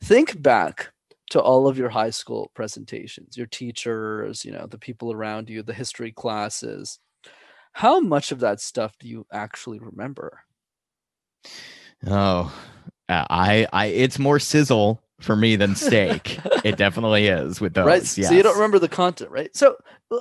Think back to all of your high school presentations your teachers you know the people around you the history classes. How much of that stuff do you actually remember Oh, I, I, it's more sizzle for me than steak. it definitely is with those. Right. Yes. So you don't remember the content, right? So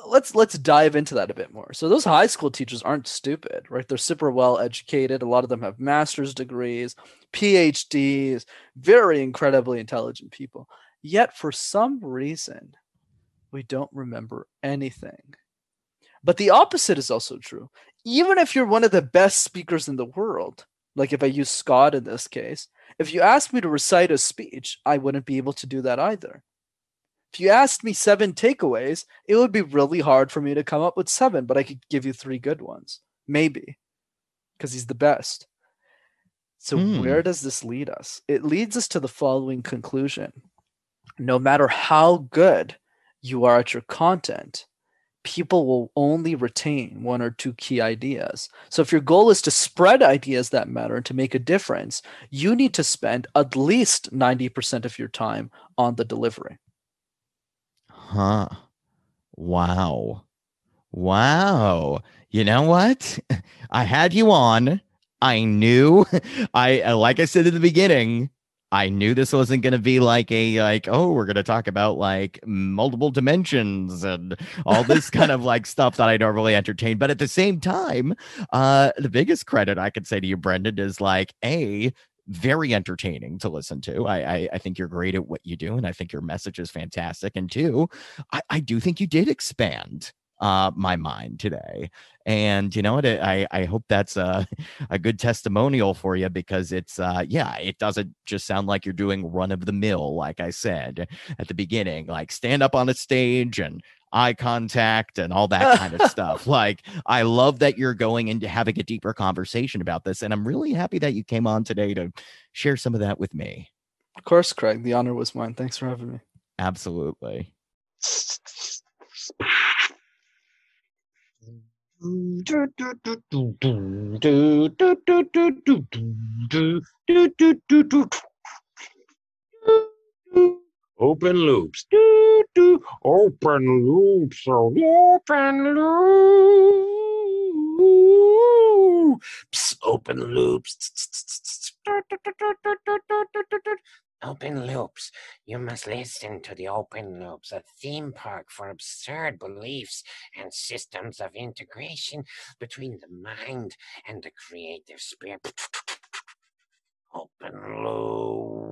let's let's dive into that a bit more. So those high school teachers aren't stupid, right? They're super well educated. A lot of them have master's degrees, PhDs, very incredibly intelligent people. Yet for some reason, we don't remember anything. But the opposite is also true. Even if you're one of the best speakers in the world, like if I use Scott in this case, if you asked me to recite a speech, I wouldn't be able to do that either. If you asked me seven takeaways, it would be really hard for me to come up with seven, but I could give you three good ones. Maybe. Because he's the best. So, hmm. where does this lead us? It leads us to the following conclusion No matter how good you are at your content, people will only retain one or two key ideas. So if your goal is to spread ideas that matter and to make a difference, you need to spend at least 90% of your time on the delivery. Huh. Wow. Wow. You know what? I had you on. I knew I like I said at the beginning, I knew this wasn't going to be like a like oh we're going to talk about like multiple dimensions and all this kind of like stuff that I normally entertain but at the same time uh the biggest credit I could say to you Brenden is like a very entertaining to listen to. I, I, I think you're great at what you do, and I think your message is fantastic. And two, I, I do think you did expand uh, my mind today. And you know what? I, I hope that's a, a good testimonial for you because it's, uh, yeah, it doesn't just sound like you're doing run of the mill, like I said at the beginning, like stand up on a stage and eye contact and all that kind of stuff. Like, I love that you're going into having a deeper conversation about this. And I'm really happy that you came on today to share some of that with me. Of course, Greg. The honor was mine. Thanks for having me. Absolutely. Open loops. Open loops. Oh, open loops. Open loops. Open Loops. You must listen to the Open Loops, a theme park for absurd beliefs and systems of integration between the mind and the creative spirit. Open Loops.